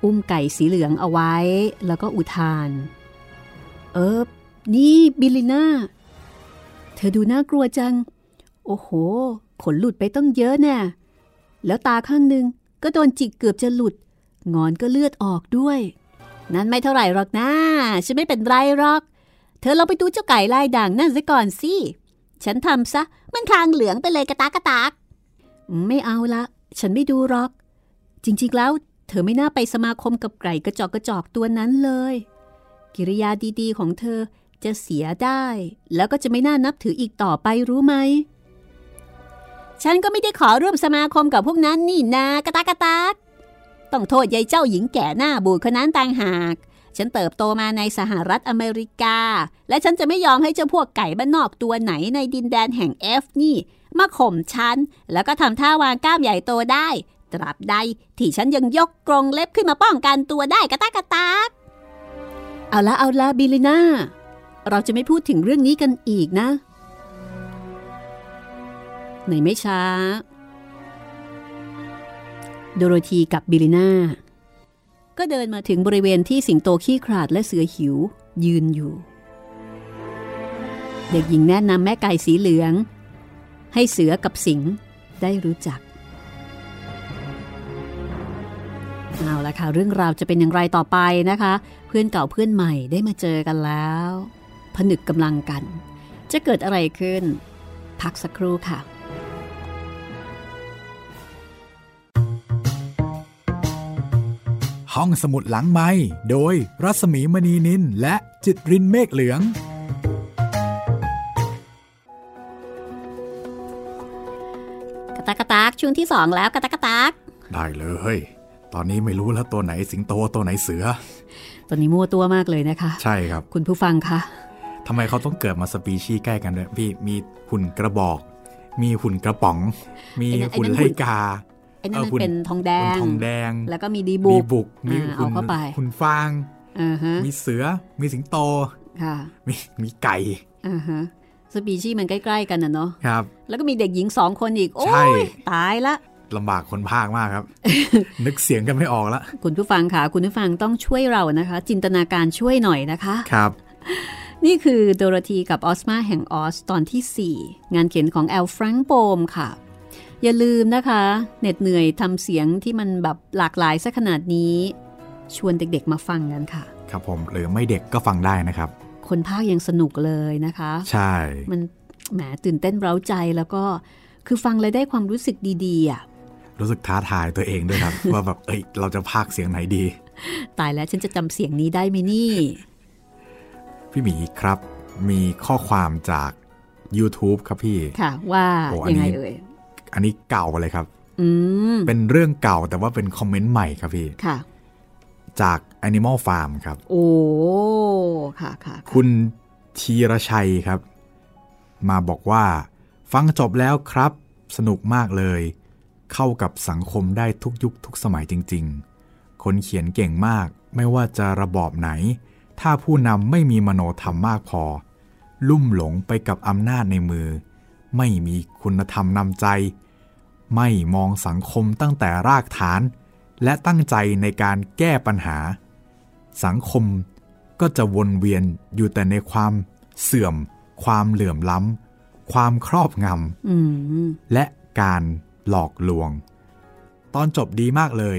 อุ้มไก่สีเหลืองเอาไว้ แล้วก็อุทาน เออนี่บิลิน่า เธอดูน่ากลัวจัง โอ้โห ขนหลุดไปต้องเยอะแน่ แล้วตาข้างหนึ่งก็โดนจิกเกือบจะหลุด งอนก็เลือดออกด้วย นั่นไม่เท่าไหร่หรอกนะฉันไม่เป็นไรหรอก เธอลองไปดูเจ้าไก่ลายด่างนั่นซะก่อนสิ ฉันทำซะ มันคางเหลืองไปเลยกระตากกระตาก ไม่เอาละ ฉันไม่ดูหรอก จริงๆแล้ว เธอไม่น่าไปสมาคมกับไก่กระจอกกระจอกตัวนั้นเลย กิริยาดีๆของเธอจะเสียได้ แล้วก็จะไม่น่านับถืออีกต่อไปรู้ไหม ฉันก็ไม่ได้ขอร่วมสมาคมกับพวกนั้นนี่นากระตากกระตากต้องโทษยายเจ้าหญิงแก่หน้าบูดคนนั้นต่างหาก ฉันเติบโตมาในสหรัฐอเมริกา และฉันจะไม่ยอมให้เจ้าพวกไก่บ้านนอกตัวไหนในดินแดนแห่งเอฟนี่ มาข่มฉัน แล้วก็ทำท่าวางก้ามใหญ่โตได้ ตราบใดที่ฉันยังยกกรงเล็บขึ้นมาป้องกันตัวได้กระตากกระตากเอาละเอาละบิลิน่าเราจะไม่พูดถึงเรื่องนี้กันอีกนะ ในไม่ช้า โดโรธีกับบิลิน่า ก็เดินมาถึงบริเวณที่สิงโตขี้ขลาดและเสือหิว ยืนอยู่ เด็กหญิงแนะนำแม่ไก่สีเหลือง ให้เสือกับสิงได้รู้จัก เอาละค่ะ เรื่องราวจะเป็นอย่างไรต่อไปนะคะ เพื่อนเก่าเพื่อนใหม่ได้มาเจอกันแล้ว ผนึกกำลังกัน จะเกิดอะไรขึ้น พักสักครู่ค่ะ ห้องสมุดหลังไม้โดยรัสมีมณีนินและจิตรินเมฆเหลือง กระตากกระตากช่วงที่สองแล้วกระตากกระตาก ได้เลย ตอนนี้ไม่รู้แล้วตัวไหนสิงโตตัวไหนเสือ ตอนนี้มั่วตัวมากเลยนะคะ ใช่ครับ คุณผู้ฟังคะทำไมเขาต้องเกิดมาสปีชีส์ใกล้กันด้วยพี่มีหุ่นกระบอก มีหุ่นกระป๋อง มีหุ่นไลกา ไอ้นั่นเออมันคุณเป็นทองแดหุ่นงทองแดง แล้วก็มีดีมีบุกบุกมีอ่าหุ่นเอาเข้าไปหุ่นฟางอ่าฮะมีเสือมีสิงโตค่ะมีมีไก่อ่าฮะสปีชีส์มันใกล้ๆกันนะเนาะครับ แล้วก็มีเด็กหญิงสองคนอีก โอ้ใช่ยตายละลำบากคนภาคมากครับ นึกเสียงกันไม่ออกละคุณผู้ฟังค่ะ คุณผู้ฟังต้องช่วยเรานะคะ จินตนาการช่วยหน่อยนะคะครับ นี่คือโดโรธีกับออสมาแห่งออสตอนที่ 4 งานเขียนของแอลฟรังโบมค่ะ อย่าลืมนะคะ เหน็ดเหนื่อยทำเสียงที่มันแบบหลากหลายซะขนาดนี้ ชวนเด็กๆมาฟังกันค่ะ ครับผมหรือไม่เด็กก็ฟังได้นะครับ คนภาคยังสนุกเลยนะคะ ใช่ มันแหมตื่นเต้นเร้าใจแล้วก็คือฟังเลยได้ความรู้สึกดีๆอะรู้สึกท้าทายตัวเองด้วยครับ ว่าแบบเอ้ยเราจะพากย์เสียงไหนดี ตายแล้วฉันจะจำเสียงนี้ได้ไหมนี่ พี่หมีครับ มีข้อความจาก YouTube ครับพี่ ค่ะว่าโอ้อันยังไงนี้เอ่ย อันนี้เก่าเลยครับอืมเป็นเรื่องเก่าแต่ว่าเป็นคอมเมนต์ใหม่ครับพี่ค่ะ จาก Animal Farm ครับ โอ้ค่ะค่ะค่ะคุณธีรชัยครับ มาบอกว่า ฟังจบแล้วครับ สนุกมากเลย เข้ากับสังคมได้ทุกยุคทุกสมัยจริง ๆ คนเขียนเก่งมาก ไม่ว่าจะระบอบไหน ถ้าผู้นำไม่มีมโนธรรมมากพอ ลุ่มหลงไปกับอำนาจในมือ ไม่มีคุณธรรมนำใจ ไม่มองสังคมตั้งแต่รากฐาน และตั้งใจในการแก้ปัญหา สังคมก็จะวนเวียนอยู่แต่ในความเสื่อม ความเหลื่อมล้ำ ความครอบงอืมำและการหลอกลวง ตอนจบดีมากเลย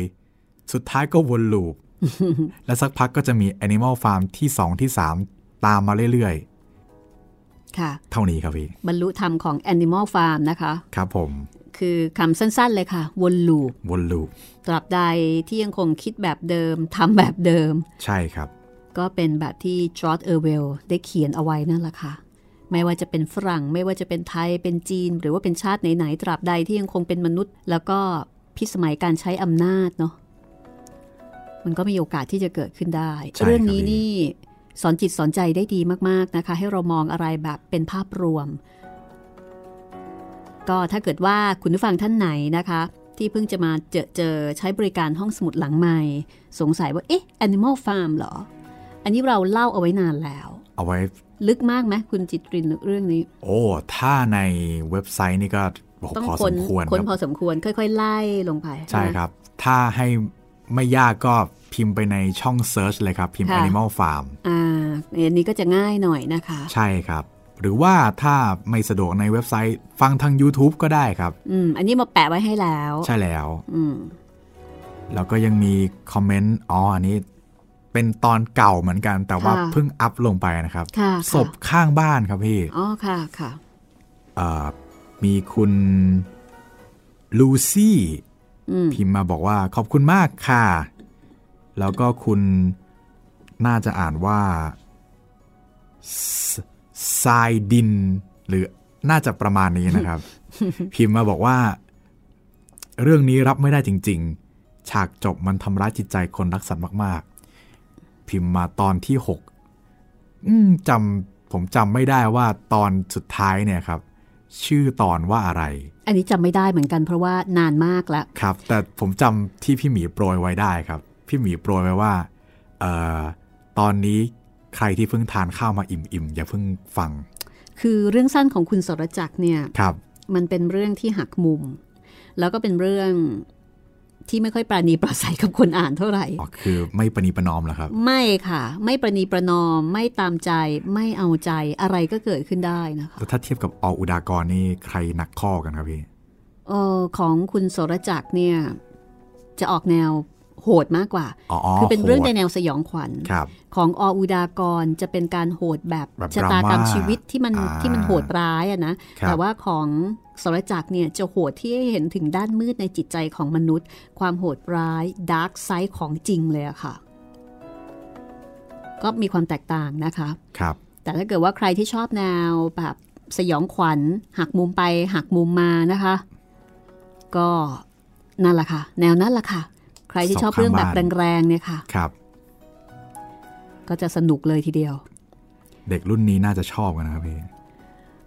สุดท้ายก็วนลูป และสักพักก็จะมี Animal Farm ที่ 2 ที่ 3 ตามมาเรื่อย ค่ะๆเท่านี้ครับพี่ บรรลุธรรมของ Animal Farm นะคะ ครับผม คือคำสั้นๆเลยค่ะ วนลูปวนลูปตราบใดที่ยังคงคิดแบบเดิมทำแบบเดิม ใช่ครับ ก็เป็นแบบที่จอร์ดเออร์เวลได้เขียนเอาไว้นั่นแหละค่ะไม่ว่าจะเป็นฝรั่ง ไม่ว่าจะเป็นไทยเป็นจีน หรือว่าเป็นชาติไหนๆตราบใดที่ยังคงเป็นมนุษย์ แล้วก็พิสมัยการใช้อำนาจเนาะมันก็มีโอกาสที่จะเกิดขึ้นได้ใช่ครับเรื่องนี้พี่นี่ สอนจิตสอนใจได้ดีมากๆนะคะ ให้เรามองอะไรแบบเป็นภาพรวม ก็ถ้าเกิดว่าคุณผู้ฟังท่านไหนนะคะ ที่เพิ่งจะมาเจอเจอใช้บริการห้องสมุดหลังใหม่ สงสัยว่าเอ๊ะ Animal Farm เหรอ อันนี้เราเล่าเอาไว้นานแล้ว เอาไว้ ลึกมากไหมคุณจิตรินเรื่องนี้ โอ้ ถ้าในเว็บไซต์นี่ก็โอ้โหต้องพอสค้นมควรค้นครับพอสมควรค่อย ๆ ไล่ลงไป ใช่ครับ ถ้าให้ ไม่ยากก็พิมพ์ไปในช่อง Search เลยครับ พิมพ์ Animal Farm อ่าอันนี้ก็จะง่ายหน่อยนะคะ ใช่ครับ หรือว่าถ้าไม่สะดวกในเว็บไซต์ฟังทาง YouTube ก็ได้ครับ อืม อันนี้มาแปะไว้ให้แล้ว ใช่แล้ว อืม แล้วก็ยังมีคอมเมนต์ อ๋อ อันนี้เป็นตอนเก่าเหมือนกัน แต่ว่าค่ะเพิ่งอัพลงไปนะครับค่ะศพข้างบ้านครับพี่ อ๋อ ค่ะ ค่ะเอ่อมีคุณลูซี่อืม พิมพ์มาบอกว่าขอบคุณมากค่ะ แล้วก็คุณน่าจะอ่านว่าทรายดิน หรือน่าจะประมาณนี้นะครับ พิมพ์มาบอกว่า เรื่องนี้รับไม่ได้จริง ๆ ฉากจบมันทำร้ายจิตใจคนรักสัตว์มาก ๆ พิมพ์มาตอนที่หกอืมจำผมจำไม่ได้ว่าตอนสุดท้ายเนี่ยครับ ชื่อตอนว่าอะไร อันนี้จำไม่ได้เหมือนกันเพราะว่านานมากแล้วครับ แต่ผมจำที่พี่หมีโปรยไว้ได้ครับ พี่หมีโปรยไว้ว่าเอ่อตอนนี้ใครที่เพิ่งทานข้าวมาอิ่มๆอย่าเพิ่งฟัง คือเรื่องสั้นของคุณสรจักรเนี่ยครับมันเป็นเรื่องที่หักมุม แล้วก็เป็นเรื่อง ที่ไม่ค่อยปราณีปราศัยกับคนอ่านเท่าไหร่อ๋อคือไม่ประนีประนอมเหรอครับ ไม่ค่ะ ไม่ประนีประนอม ไม่ตามใจ ไม่เอาใจอะไรก็เกิดขึ้นได้นะคะแล้วถ้าเทียบกับออุดากรนี่ใครหนักข้อกันครับพี่เออของคุณสรจักรเนี่ยจะออกแนวโหดมากกว่าอ๋อคือเป็นเรื่องโหดในแนวสยองขวัญครับของออุดากรจะเป็นการโหดแบบแบบชะตากรรมดราม่าชีวิตที่มันอ่าที่มันโหดร้ายอะนะครับแต่ว่าของ สรจักรเนี่ยจะโหดที่ให้เห็นถึงด้านมืดในจิตใจของมนุษย์ ความโหดร้ายดาร์กไซด์ของจริงเลยอะค่ะ ก็มีความแตกต่างนะคะครับ แต่ถ้าเกิดว่าใครที่ชอบแนวแบบสยองขวัญหักมุมไปหักมุมมานะคะ ก็นั่นแหละค่ะ แนวนั้นแหละค่ะ ใครที่ชอบเรื่องแบบแรงๆเนี่ยค่ะครับ ก็จะสนุกเลยทีเดียว เด็กรุ่นนี้น่าจะชอบกันนะครับพี่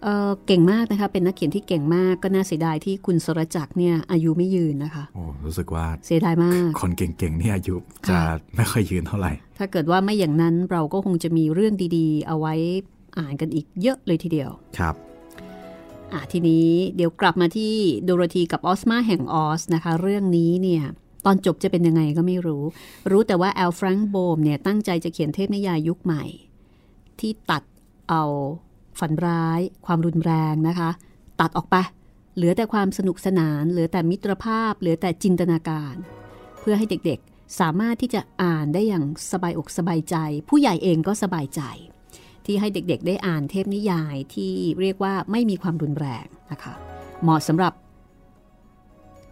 เอ่อเก่งมากนะคะ เป็นนักเขียนที่เก่งมากก็น่าเสียดายที่คุณสรจักรเนี่ยอายุไม่ยืนนะคะโอ้รู้สึกว่าเสียดายมาก คนเก่งๆนี่อายุจะค่ะไม่ค่อยยืนเท่าไหร่ ถ้าเกิดว่าไม่อย่างนั้นเราก็คงจะมีเรื่องดีๆ เอาไว้อ่านกันอีกเยอะเลยทีเดียวครับอะทีนี้เดี๋ยวกลับมาที่โดโรธีกับออสมาแห่งออสนะคะ เรื่องนี้เนี่ยตอนจบจะเป็นยังไงก็ไม่รู้ รู้แต่ว่าแอลฟรังก์โบมเนี่ยตั้งใจจะเขียนเทพนิยายยุคใหม่ ที่ตัดเอา ฝันร้าย ความรุนแรงนะคะ ตัดออกไป เหลือแต่ความสนุกสนาน เหลือแต่มิตรภาพ เหลือแต่จินตนาการ เพื่อให้เด็กๆ สามารถที่จะอ่านได้อย่างสบายอกสบายใจ ผู้ใหญ่เองก็สบายใจ ที่ให้เด็กๆ ได้อ่านเทพนิยายที่เรียกว่าไม่มีความรุนแรงนะคะ เหมาะสำหรับ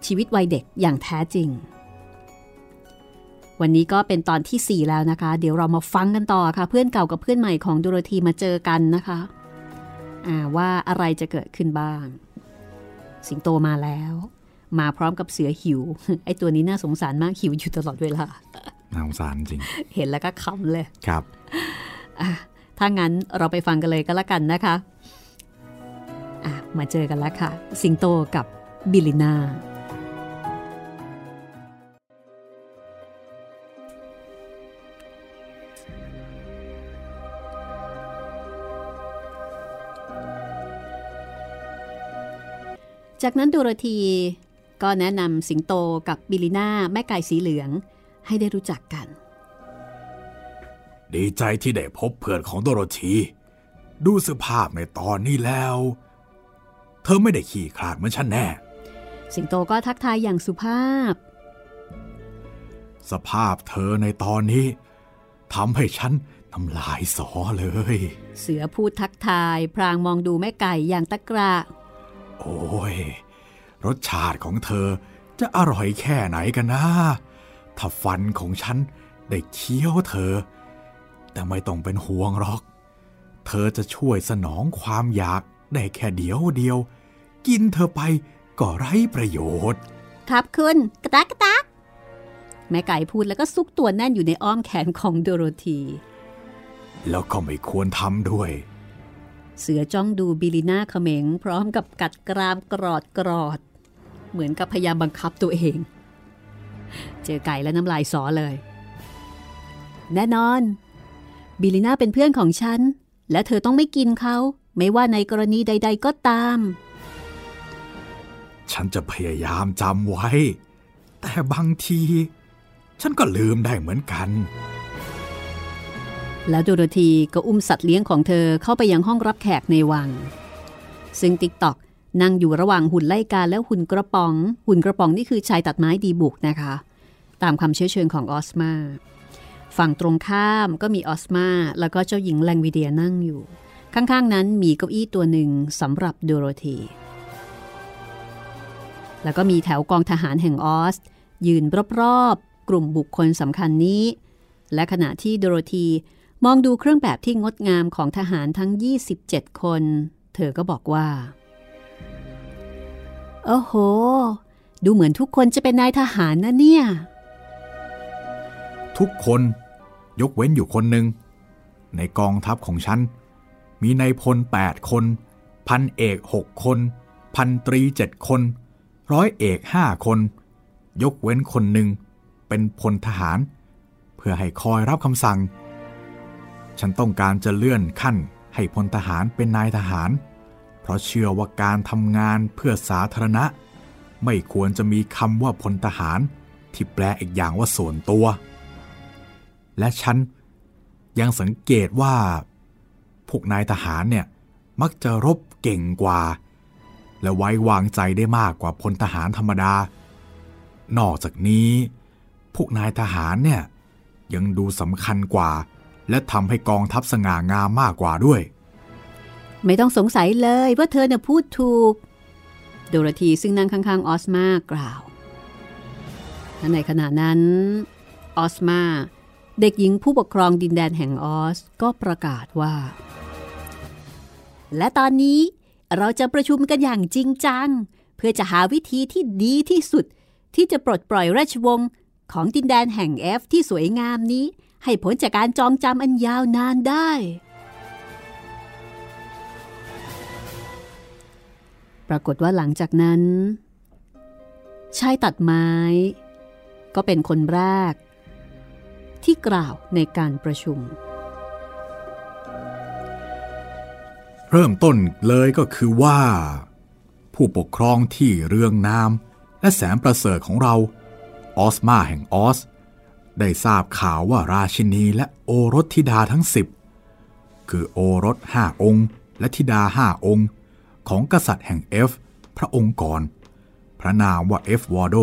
ชีวิตวัยเด็กอย่างแท้จริง วันนี้ก็เป็นตอนที่ 4 แล้วนะคะ เดี๋ยวเรามาฟังกันต่อค่ะ เพื่อนเก่ากับเพื่อนใหม่ของโดโรธีมาเจอกันนะคะ ว่าอะไรจะเกิดขึ้นบ้าง สิงโตมาแล้ว มาพร้อมกับเสือหิว ไอตัวนี้น่าสงสารมากหิวอยู่ตลอดเวลา น่าสงสารจริง เห็นแล้วก็ขำเลย ครับถ้างั้นเราไปฟังกันเลยก็แล้วกันนะคะอะมาเจอกันแล้วค่ะ สิงโตกับบิลลิน่า จากนั้นโดโรธีก็แนะนำสิงโตกับบิลลิน่าแม่ไก่สีเหลืองให้ได้รู้จักกัน ดีใจที่ได้พบเพื่อนของโดโรธีดูสภาพในตอนนี้แล้ว เธอไม่ได้ขี้ขลาดเหมือนฉันแน่ สิงโตก็ทักทายอย่างสุภาพ สภาพเธอในตอนนี้ทำให้ฉันน้ำลายสอเลย เสือพูดทักทาย พรางมองดูแม่ไก่อย่างตะกระ โอ้ย รสชาติของเธอจะอร่อยแค่ไหนกันนะ ถ้าฟันของฉันได้เคี้ยวเธอ แต่ไม่ต้องเป็นห่วงหรอก เธอจะช่วยสนองความอยากได้แค่เดียวเดียว กินเธอไปก็ไร้ประโยชน์ ครับคุณกระตักกระตักแม่ไก่พูดแล้วก็ซุกตัวแน่นอยู่ในอ้อมแขนของโดโรธี แล้วก็ไม่ควรทำด้วย เสือจ้องดูบิลิน่าเขมง พร้อมกับกัดกรามกรอดกรอด เหมือนกับพยายามบังคับตัวเอง เจอไก่และน้ำลายสอเลย แน่นอน บิลิน่าเป็นเพื่อนของฉัน และเธอต้องไม่กินเขา ไม่ว่าในกรณีใด ๆ ก็ตาม ฉันจะพยายามจำไว้ แต่บางที ฉันก็ลืมได้เหมือนกัน แล้วโดโรธีก็อุ้มสัตว์เลี้ยงของเธอเข้าไปยังห้องรับแขกในวัง ซึ่งติ๊กตอกนั่งอยู่ระหว่างหุ่นไล่กาและหุ่นกระป๋อง หุ่นกระป๋องนี่คือชายตัดไม้ดีบุกนะคะ ตามคำเชื้อเชิญของออสมาฝั่งตรงข้ามก็มีออสมาแล้วก็เจ้าหญิงแลงวิเดียนั่งอยู่ ข้างๆนั้นมีเก้าอี้ตัวหนึ่งสำหรับโดโรธี แล้วก็มีแถวกองทหารแห่งออส ยืนรอบๆ กลุ่มบุคคลสำคัญนี้ และขณะที่โดโรธี มองดูเครื่องแบบที่งดงามของทหารทั้ง 27 คน เธอก็บอกว่า โอ้โห ดูเหมือนทุกคนจะเป็นนายทหารนะเนี่ย ทุกคนยกเว้นอยู่คนหนึ่ง ในกองทัพของฉัน มีนายพลแปดคน พันเอกหกคน พันตรีเจ็ดคน ร้อยเอกห้าคน ยกเว้นคนหนึ่ง เป็นพลทหาร เพื่อให้คอยรับคำสั่ง ฉันต้องการจะเลื่อนขั้นให้พลทหารเป็นนายทหาร เพราะเชื่อว่าการทำงานเพื่อสาธารณะ ไม่ควรจะมีคำว่าพลทหาร ที่แปลอีกอย่างว่าส่วนตัว และฉันยังสังเกตว่าพวกนายทหารเนี่ยมักจะรบเก่งกว่า และไว้วางใจได้มากกว่าพลทหารธรรมดา นอกจากนี้ พวกนายทหารเนี่ยยังดูสำคัญกว่า และทำให้กองทัพสง่างามมากกว่าด้วย ไม่ต้องสงสัยเลยว่าเธอเนี่ยพูดถูก โดโรธีซึ่งนั่งข้างๆ ออสมากล่าวและในขณะนั้น ออสมาเด็กหญิงผู้ปกครองดินแดนแห่งออสก็ประกาศว่า และตอนนี้เราจะประชุมกันอย่างจริงจัง เพื่อจะหาวิธีที่ดีที่สุด ที่จะปลดปล่อยราชวงศ์ของดินแดนแห่งเอฟที่สวยงามนี้ ให้พ้นจากการจองจำอันยาวนานได้ ปรากฏว่าหลังจากนั้น ชายตัดไม้ ก็เป็นคนแรก ที่กล่าวในการประชุม เริ่มต้นเลยก็คือว่า ผู้ปกครองที่เรืองนามและแสนประเสริฐของเรา ออสมาแห่งออส ได้ทราบข่าวว่าราชินีและโอรสธิดาทั้งสิบคือโอรสห้าองค์ และธิดาห้าองค์ ของกษัตริย์แห่งเอฟ พระองค์ก่อน พระนามว่าเอฟวอร์โด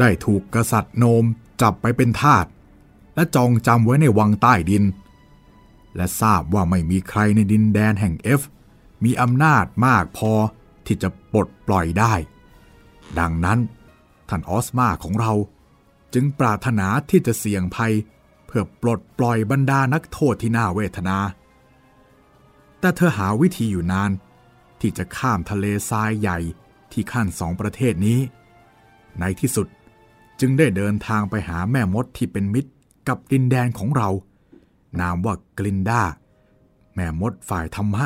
ได้ถูกกษัตริย์โนมจับไปเป็นทาสและจองจำไว้ในวังใต้ดิน และทราบว่าไม่มีใครในดินแดนแห่งเอฟ มีอำนาจมากพอที่จะปลดปล่อยได้ ดังนั้นท่านออสมาของเรา จึงปรารถนาที่จะเสี่ยงภัย เพื่อปลดปล่อยบรรดานักโทษที่น่าเวทนา แต่เธอหาวิธีอยู่นาน ที่จะข้ามทะเลทรายใหญ่ที่ขั้นสองประเทศนี้ ในที่สุดจึงได้เดินทางไปหาแม่มดที่เป็นมิตรกับดินแดนของเรา นามว่ากลินดาแม่มดฝ่ายธรรมะ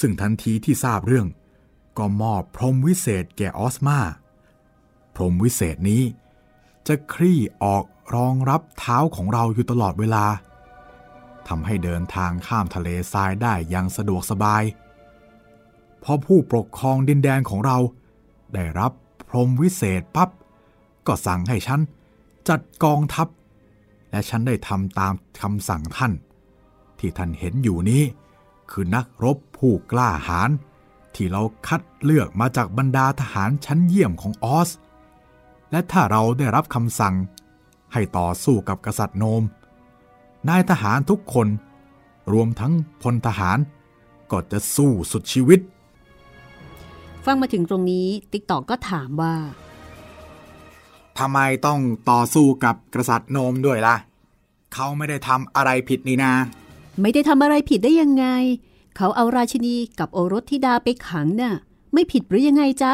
ซึ่งทันทีที่ทราบเรื่อง ก็มอบพรหมวิเศษแก่ออสมา พรหมวิเศษนี้ จะคลี่ออกรองรับเท้าของเราอยู่ตลอดเวลาทำให้เดินทางข้ามทะเลทรายได้อย่างสะดวกสบาย พอผู้ปกครองดินแดนของเรา ได้รับพรมวิเศษปับ๊บก็สั่งให้ฉันจัดกองทัพ และฉันได้ทำตามคำสั่งท่าน ที่ท่านเห็นอยู่นี้ คือนักรบผู้กล้าหาญที่เราคัดเลือกมาจากบรรดาทหารชั้นเยี่ยมของออส และถ้าเราได้รับคำสั่ง ให้ต่อสู้กับกษัตริย์โนม นายทหารทุกคน รวมทั้งพลทหาร ก็จะสู้สุดชีวิต ฟังมาถึงตรงนี้ติ๊กตอกก็ถามว่าทำไมต้องต่อสู้กับกษัตริย์โนมด้วยล่ะ เขาไม่ได้ทำอะไรผิดนี่นา ไม่ได้ทำอะไรผิดได้ยังไง เขาเอาราชินีกับโอรสธิดาไปขังน่ะ ไม่ผิดหรือยังไงจ๊ะ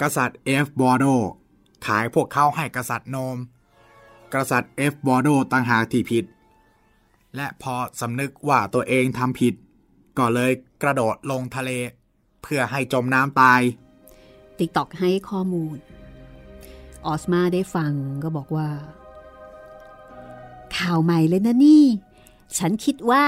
กษัตริย์เอฟบอร์โดขายพวกเขาให้กษัตริย์โนม กษัตริย์เอฟบอร์โดต่างหากที่ผิด และพอสำนึกว่าตัวเองทำผิด ก็เลยกระโดดลงทะเล เพื่อให้จมน้ำตาย ติ๊กตอกให้ข้อมูล ออสมาได้ฟังก็บอกว่า ข่าวใหม่เลยนะนี่ ฉันคิดว่า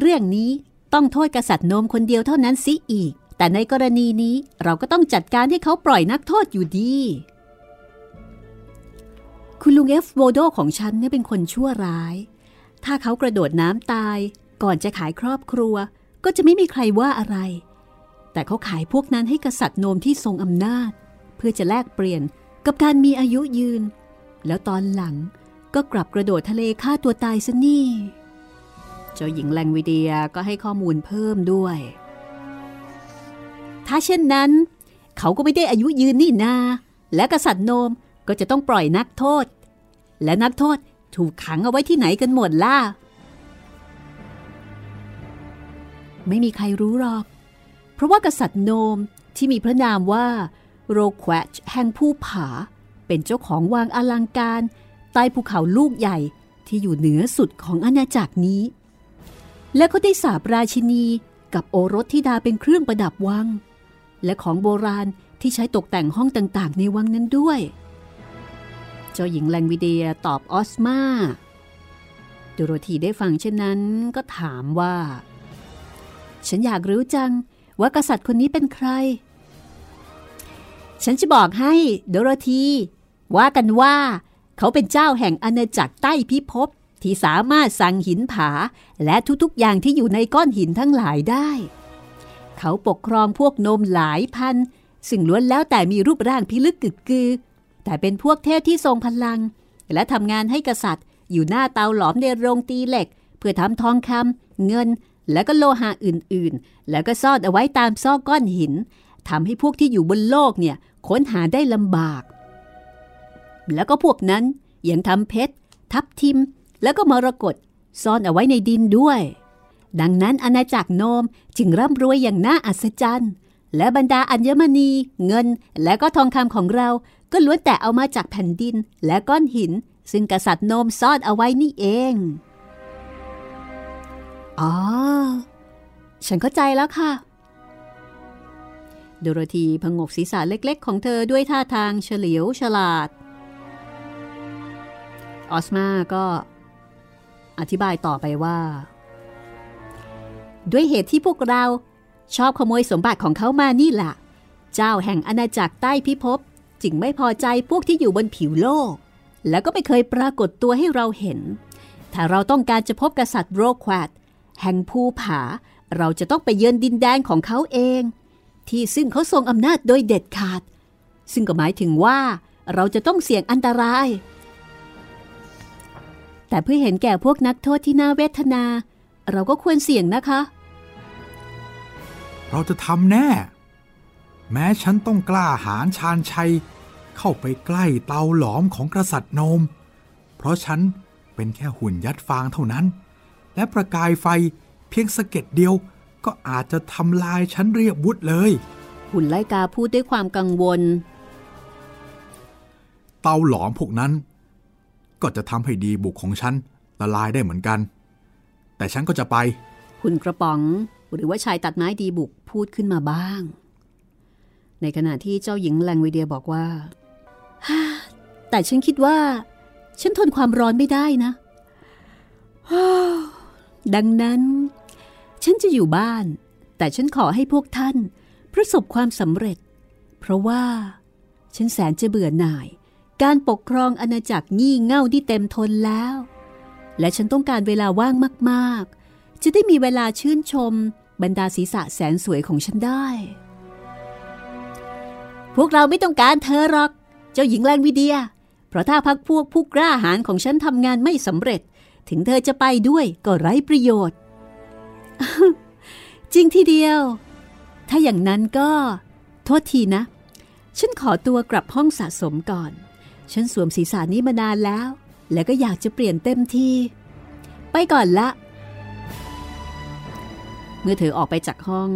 เรื่องนี้ต้องโทษกษัตริย์โนมคนเดียวเท่านั้นสิอีก แต่ในกรณีนี้เราก็ต้องจัดการให้เขาปล่อยนักโทษอยู่ดี คุณลุงเอฟโวโดของฉันเนี่ยเป็นคนชั่วร้าย ถ้าเขากระโดดน้ำตาย ก่อนจะขายครอบครัว ก็จะไม่มีใครว่าอะไร แต่เขาขายพวกนั้นให้กษัตริย์โนมที่ทรงอำนาจ เพื่อจะแลกเปลี่ยนกับการมีอายุยืน แล้วตอนหลังก็กลับกระโดดทะเลฆ่าตัวตายซะนี่ เจ้าหญิงแลงวิเดียก็ให้ข้อมูลเพิ่มด้วย ถ้าเช่นนั้น เขาก็ไม่ได้อายุยืนนี่นา และกษัตริย์โนมก็จะต้องปล่อยนักโทษ และนักโทษถูกขังเอาไว้ที่ไหนกันหมดล่ะ ไม่มีใครรู้หรอก เพราะว่ากษัตริย์โนมที่มีพระนามว่าโรแควชแห่งภูผา เป็นเจ้าของวางอลังการ ใต้ภูเขาลูกใหญ่ที่อยู่เหนือสุดของอาณาจักรนี้ และก็ได้สาบราชินีกับโอรสธิดาเป็นเครื่องประดับวัง และของโบราณที่ใช้ตกแต่งห้องต่างๆ ในวังนั้นด้วย เจ้าหญิงแลงวิเดียตอบออสมาโดโรธีได้ฟังเช่นนั้นก็ถามว่า ฉันอยากรู้จังว่ากษัตริย์คนนี้เป็นใคร ฉันจะบอกให้โดโรธีว่ากันว่าเขาเป็นเจ้าแห่งอาณาจักรใต้พิภพที่สามารถสั่งหินผา และทุกๆอย่างที่อยู่ในก้อนหินทั้งหลายได้ เขาปกครองพวกนมหลายพัน ซึ่งล้วนแล้วแต่มีรูปร่างพิลึกกึกกือ แต่เป็นพวกเทพที่ทรงพลัง และทำงานให้กษัตริย์ อยู่หน้าเตาหลอมในโรงตีเหล็ก เพื่อทำทองคำเงิน และก็โลหะอื่นๆ แล้วก็ซ่อนเอาไว้ตามซอกก้อนหินทำให้พวกที่อยู่บนโลกเนี่ยค้นหาได้ลำบาก แล้วก็พวกนั้นยังทำเพชร ทับทิม แล้วก็มรกตซ่อนเอาไว้ในดินด้วย ดังนั้นอาณาจักรโนมจึงร่ำรวยอย่างน่าอัศจรรย์ และบรรดาอัญมณี เงิน และก็ทองคำของเรา ก็ล้วนแต่เอามาจากแผ่นดินและก้อนหิน ซึ่งกษัตริย์โนมซ่อนเอาไว้นี่เอง อ๋อ ฉันเข้าใจแล้วค่ะโดโรธีพงกศีรษะเล็ก ๆ ของเธอด้วยท่าทางเฉลียวฉลาด ออสมาก็อธิบายต่อไปว่า ด้วยเหตุที่พวกเราชอบขโมยสมบัติของเขามานี่แหละ เจ้าแห่งอาณาจักรใต้พิภพจึงไม่พอใจพวกที่อยู่บนผิวโลก แล้วก็ไม่เคยปรากฏตัวให้เราเห็น ถ้าเราต้องการจะพบกษัตริย์โรควาดแห่งภูผา เราจะต้องไปเยือนดินแดนของเขาเอง ที่ซึ่งเขาทรงอำนาจโดยเด็ดขาด ซึ่งก็หมายถึงว่าเราจะต้องเสี่ยงอันตราย แต่เพื่อเห็นแก่พวกนักโทษที่น่าเวทนา เราก็ควรเสี่ยงนะคะ เราจะทำแน่ แม้ฉันต้องกล้าหาญชาญชัย เข้าไปใกล้เตาหลอมของกษัตริย์โนม เพราะฉันเป็นแค่หุ่นยัดฟางเท่านั้น และประกายไฟเพียงสะเก็ดเดียวก็อาจจะทำลายฉันเรียบวุฒเลย หุ่นไลกาพูดด้วยความกังวล เตาหลอมพวกนั้น ก็จะทำให้ดีบุกของฉันละลายได้เหมือนกัน แต่ฉันก็จะไปหุ่นกระป๋องหรือว่าชายตัดไม้ดีบุกพูดขึ้นมาบ้าง ในขณะที่เจ้าหญิงแลงวีเดียบอกว่า แต่ฉันคิดว่า ฉันทนความร้อนไม่ได้นะดังนั้น ฉันจะอยู่บ้าน แต่ฉันขอให้พวกท่าน ประสบความสำเร็จ เพราะว่า ฉันแสนจะเบื่อหน่าย การปกครองอาณาจักรงี่เง่าที่เต็มทนแล้ว และฉันต้องการเวลาว่างมากๆ จะได้มีเวลาชื่นชม บรรดาศีรษะแสนสวยของฉันได้ พวกเราไม่ต้องการเธอหรอก เจ้าหญิงแลนวิเดีย เพราะถ้าพักพวกผู้กล้าหาญของฉันทำงานไม่สำเร็จ ถึงเธอจะไปด้วยก็ไร้ประโยชน์ จริงทีเดียว ถ้าอย่างนั้นก็ โทษทีนะ ฉันขอตัวกลับห้องสะสมก่อน ฉันสวมศีรษะนี้มานานแล้ว และก็อยากจะเปลี่ยนเต็มที่ ไปก่อนละ เมื่อเธอออกไปจากห้อง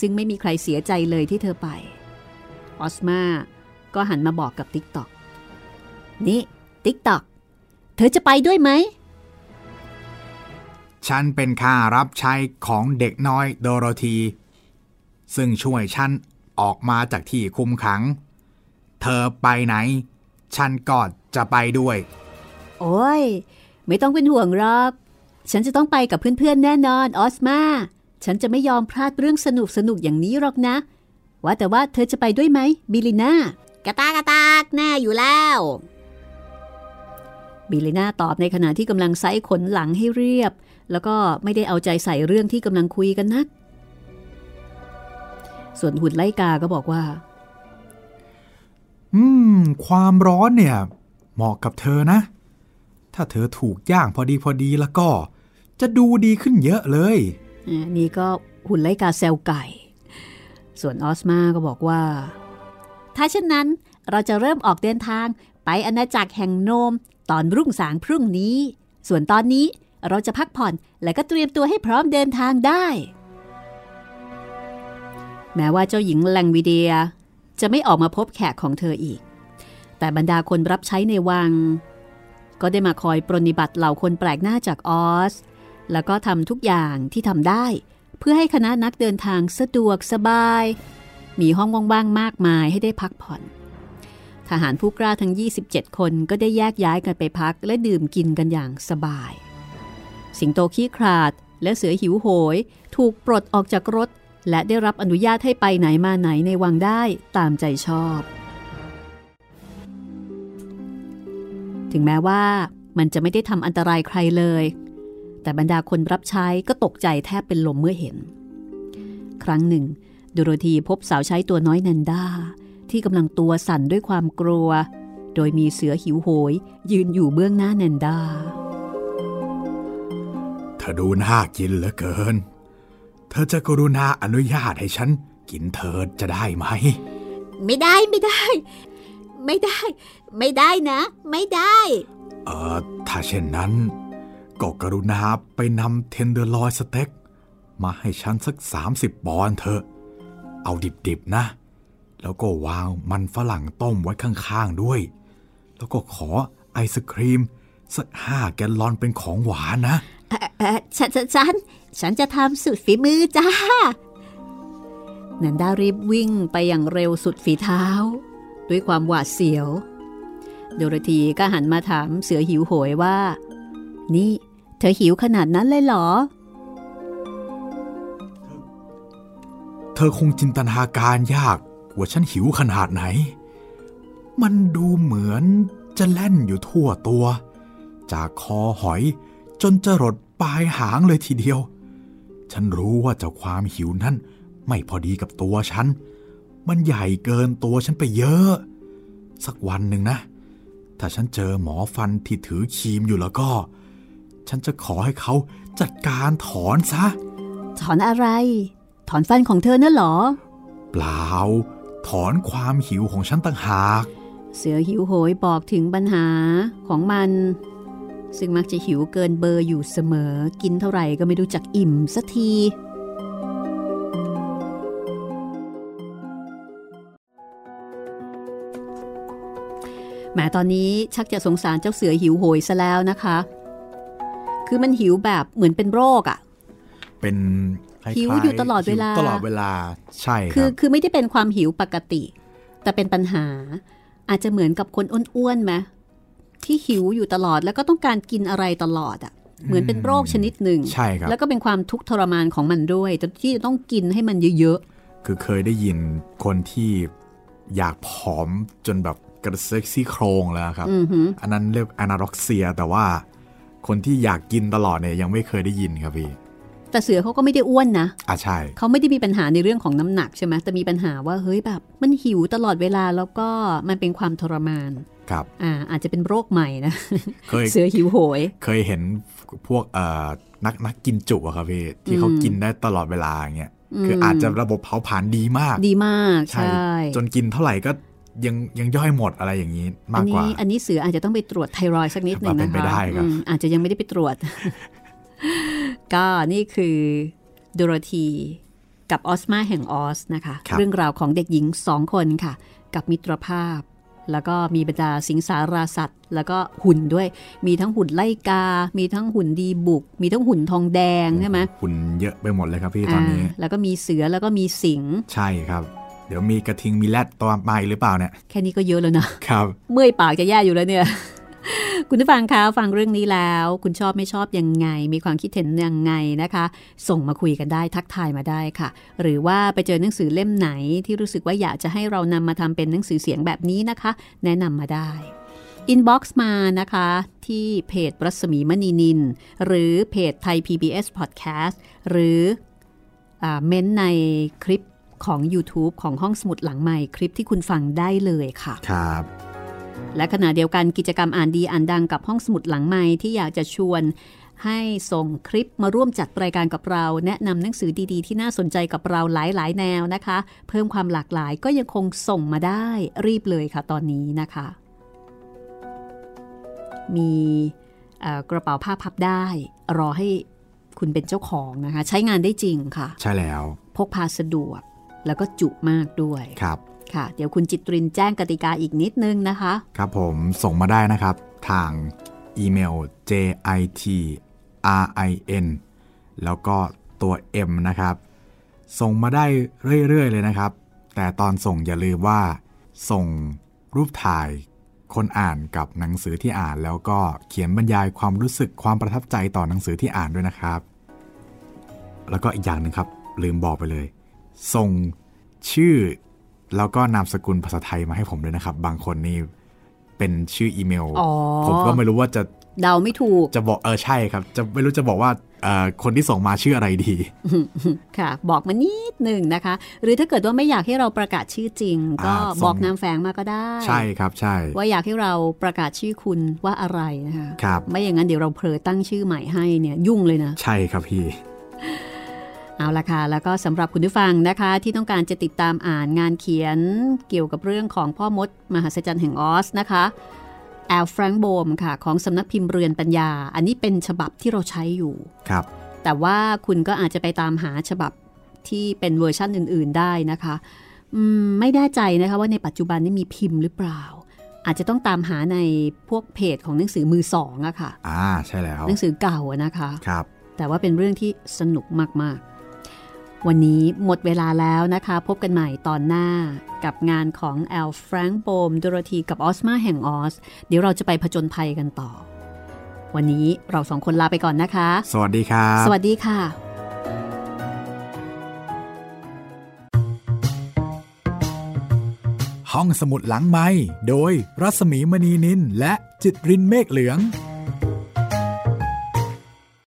ซึ่งไม่มีใครเสียใจเลยที่เธอไป ออสมาก็หันมาบอกกับติ๊กตอกนี่ ติ๊กตอก เธอจะไปด้วยไหม ฉันเป็นข้ารับใช้ของเด็กน้อยโดโรธี ซึ่งช่วยฉันออกมาจากที่คุมขัง เธอไปไหน ฉันก็จะไปด้วย โอ้ย ไม่ต้องเป็นห่วงหรอก ฉันจะต้องไปกับเพื่อนๆแน่นอนออสมา ฉันจะไม่ยอมพลาดเรื่องสนุกสนุกอย่างนี้หรอกนะ ว่าแต่ว่าเธอจะไปด้วยไหมบิลิน่ากระตากกระตากแน่อยู่แล้วบิลิน่าตอบในขณะที่กำลังไซขนหลังให้เรียบ แล้วก็ไม่ได้เอาใจใส่เรื่องที่กำลังคุยกันนัก ส่วนหุ่นไลกาก็บอกว่า อืม ความร้อนเนี่ย เหมาะกับเธอนะ ถ้าเธอถูกย่างพอดีพอดีแล้วก็ จะดูดีขึ้นเยอะเลยนี่ก็หุ่นไลกาแซวไก่ ส่วนออสมาก็บอกว่า ถ้าเช่นนั้นเราจะเริ่มออกเดินทางไปอาณาจักรแห่งโนม ตอนรุ่งสางพรุ่งนี้ ส่วนตอนนี้เราจะพักผ่อนและก็เตรียมตัวให้พร้อมเดินทางได้ แม้ว่าเจ้าหญิงแลงวิเดีย จะไม่ออกมาพบแขกของเธออีก แต่บรรดาคนรับใช้ในวัง ก็ได้มาคอยปรนิบัติเหล่าคนแปลกหน้าจากออส แล้วก็ทำทุกอย่างที่ทำได้ เพื่อให้คณะนักเดินทางสะดวกสบาย มีห้องว่างๆมากมายให้ได้พักผ่อน ทหารผู้กล้าทั้ง 27 คนก็ได้แยกย้ายกันไปพักและดื่มกินกันอย่างสบาย สิงโตขี้ขลาดและเสือหิวโหย ถูกปลดออกจากรถ และได้รับอนุญาตให้ไปไหนมาไหนในวังได้ตามใจชอบ ถึงแม้ว่ามันจะไม่ได้ทำอันตรายใครเลย แต่บรรดาคนรับใช้ก็ตกใจแทบเป็นลมเมื่อเห็น ครั้งหนึ่งดูโรธีพบสาวใช้ตัวน้อยนันดาที่กำลังตัวสั่นด้วยความกลัว โดยมีเสือหิวโหย ยืนอยู่เบื้องหน้านันดาเธอดูน่ากินเหลือเกิน เธอจะกรุณาอนุญาตให้ฉันกินเธอจะได้ไหม ไม่ได้ไม่ได้ ไม่ได้ ไม่ได้นะ ไม่ได้ เออถ้าเช่นนั้น ก็กรุณาไปนำ tenderloin steak มาให้ฉันสัก 30 ปอนด์เถอะ เอาดิบๆนะ แล้วก็วางมันฝรั่งต้มไว้ข้างๆด้วย แล้วก็ขอไอศครีม สักห้าแกลลอนเป็นของหวานนะเอ่อเอ่อฉันฉันฉันฉันจะทำสุดฝีมือจ้านันดารีบวิ่งไปอย่างเร็วสุดฝีเท้า ด้วยความหวาดเสียว โดโรธีก็หันมาถามเสือหิวโหยว่า นี่ เธอหิวขนาดนั้นเลยเหรอ เธอคงจินตนาการยากว่าฉันหิวขนาดไหน มันดูเหมือนจะแล่นอยู่ทั่วตัว จากคอหอยจนจะรดปลายหางเลยทีเดียว ฉันรู้ว่าเจ้าความหิวนั้นไม่พอดีกับตัวฉัน มันใหญ่เกินตัวฉันไปเยอะ สักวันหนึ่งนะ ถ้าฉันเจอหมอฟันที่ถือครีมอยู่แล้วก็ ฉันจะขอให้เขาจัดการถอนซะ ถอนอะไร ถอนฟันของเธอน่ะเหรอ เปล่า ถอนความหิวของฉันต่างหาก เสือหิวโหยบอกถึงปัญหาของมัน ซึ่งมักจะหิวเกินเบอร์อยู่เสมอ กินเท่าไหร่ก็ไม่รู้จักอิ่มสักที แหมตอนนี้ชักจะสงสารเจ้าเสือหิวโหยซะแล้วนะคะ คือมันหิวแบบเหมือนเป็นโรคอะ่ะ เป็นคล้าๆหิวอยู่ตลอดเวลาหิตลอดเวลาใช่คคือรับคือไม่ได้เป็นความหิวปกติ แต่เป็นปัญหา อาจจะเหมือนกับคนอ้วนๆไหมที่หิวอยู่ตลอดแล้วก็ต้องการกินอะไรตลอดอะ่ะเหมือนเป็นโรคชนิดหนึ่งใช่ครับแล้วก็เป็นความทุกข์ทรมานของมันด้วยแต่ที่จะต้องกินให้มันเยอะคือเคยได้ยินคนที่อยากผอมจนแบบ กระเซ็กซี่โครงแล้วครับๆอือหืออันนั้นเรียกอนาร็อกเซีย แต่ว่าคนที่อยากกินตลอดเนี่ยยังไม่เคยได้ยินครับพี่ แต่เสือเขาก็ไม่ได้อ้วนนะอะใช่ เขาไม่ได้มีปัญหาในเรื่องของน้ำหนักใช่ไหมแต่มีปัญหาว่าเฮ้ยแบบ มันหิวตลอดเวลาแล้วก็มันเป็นความทรมานครับอ่าอาจจะเป็นโรคใหม่นะเคยเสือหิวโหย เคยเห็นพวกเอ่อนักนักกินจุอะครับพี่ที่เขาอืมกินได้ตลอดเวลาอย่างเงี้ยอืมคืออาจจะระบบเผาผลาญดีมาก ดีมากใช่ จนกินเท่าไหร่ก็ ยังยังย่อยหมดอะไรอย่างนี้อัมากกว่านี้อันนี้เสืออาจจะต้องไปตรวจไทรอยด์สักนิดหนึ่งเป็นะนไปคะได้ครับอืมอาจจะยังไม่ได้ไปตรวจ ก็นี่คือโดโรธีกับออสมาแห่งออสนะคะครับเรื่องราวของเด็กหญิงสองคนค่ะ กับมิตรภาพ แล้วก็มีบรรดาสิงสาราสัตว์ แล้วก็หุ่นด้วย มีทั้งหุ่นไล่กา มีทั้งหุ่นดีบุก มีทั้งหุ่นทองแดงใช่ไหมหุ่นเยอะไปหมดเลยครับพี่ตอนนี้าแล้วก็มีเสือแล้วก็มีสิงห์ใช่ครับ เดี๋ยวมีกระทิงมีแรดตัวใหม่หรือเปล่าเนี่ย แค่นี้ก็เยอะแล้วนะครับ เมื่อยปากจะแย่อยู่แล้วเนี่ย คุณผู้ฟังคะฟังเรื่องนี้แล้ว คุณชอบไม่ชอบยังไง มีความคิดเห็นยังไงนะคะ ส่งมาคุยกันได้ทักทายมาได้ค่ะ หรือว่าไปเจอหนังสือเล่มไหนที่รู้สึกว่าอยากจะให้เรานำมาทำเป็นหนังสือเสียงแบบนี้นะคะ แนะนำมาได้ inbox มานะคะ ที่เพจรัศมีมณีนิน หรือเพจไทย PBS Podcast หรือ comment ในคลิป ของ YouTube ของห้องสมุดหลังใหม่คลิปที่คุณฟังได้เลยค่ะ ครับและขณะเดียวกันกิจกรรมอ่านดีอ่านดังกับห้องสมุดหลังใหม่ที่อยากจะชวนให้ส่งคลิปมาร่วมจัดรายการกับเรา แนะนำหนังสือดีๆ ที่น่าสนใจกับเราหลายๆ แนวนะคะ เพิ่มความหลากหลายก็ยังคงส่งมาได้รีบเลยค่ะตอนนี้นะคะ มีเอ่อกระเป๋าผ้าพับได้ รอให้คุณเป็นเจ้าของนะคะ ใช้งานได้จริงค่ะ ใช่แล้ว พกพาสะดวก แล้วก็จุมากด้วยครับค่ะ เดี๋ยวคุณจิตรินแจ้งกติกาอีกนิดนึงนะคะ ครับผมส่งมาได้นะครับ ทางอีเมล jitrin แล้วก็ตัว m นะครับ ส่งมาได้เรื่อย ๆ เลยนะครับ แต่ตอนส่งอย่าลืมว่า ส่งรูปถ่ายคนอ่านกับหนังสือที่อ่านแล้วก็เขียนบรรยายความรู้สึกความประทับใจต่อหนังสือที่อ่านด้วยนะครับ แล้วก็อีกอย่างหนึ่งครับ ลืมบอกไปเลย ส่งชื่อแล้วก็นามสกุลภาษาไทยมาให้ผมด้วยนะครับ บางคนนี่เป็นชื่ออีเมลอ๋อผมก็ไม่รู้ว่าจะเดาไม่ถูก จะบอกเออใช่ครับ จะไม่รู้จะบอกว่าเอ่อคนที่ส่งมาชื่ออะไรดี ค่ะ บอกมานิดหนึ่งนะคะ หรือถ้าเกิดว่าไม่อยากให้เราประกาศชื่อจริง ก็อ่าส่งบอกนามแฝงมาก็ได้ ใช่ครับใช่ ว่าอยากให้เราประกาศชื่อคุณว่าอะไรนะคะครับไม่อย่างนั้นเดี๋ยวเราเผลอตั้งชื่อใหม่ให้เนี่ยยุ่งเลยนะ ใช่ครับพี่ เอาละค่ะ แล้วก็สำหรับคุณผู้ฟังนะคะ ที่ต้องการจะติดตามอ่านงานเขียนเกี่ยวกับเรื่องของพ่อมด มหัศจรรย์แห่งออซนะคะแอลแฟรงก์ โบมค่ะ ของสำนักพิมพ์เรือนปัญญา อันนี้เป็นฉบับที่เราใช้อยู่ครับ แต่ว่าคุณก็อาจจะไปตามหาฉบับที่เป็นเวอร์ชั่นอื่น ๆ ได้นะคะอืมไม่แน่ใจนะคะว่าในปัจจุบันนี้มีพิมพ์หรือเปล่า อาจจะต้องตามหาในพวกเพจของหนังสือมือสองอะค่ะอ่าใช่แล้วหนังสือเก่าอะนะคะครับแต่ว่าเป็นเรื่องที่สนุกมากๆ วันนี้หมดเวลาแล้วนะคะ พบกันใหม่ตอนหน้ากับงานของแอลแฟรงโบมดโรธีกับออสมาแห่งออส เดี๋ยวเราจะไปผจญภัยกันต่อ วันนี้เราสองคนลาไปก่อนนะคะ สวัสดีครับ สวัสดีค่ะ ห้องสมุดหลังไม้โดยรัสมีมณีนินและจิตรินเมฆเหลือง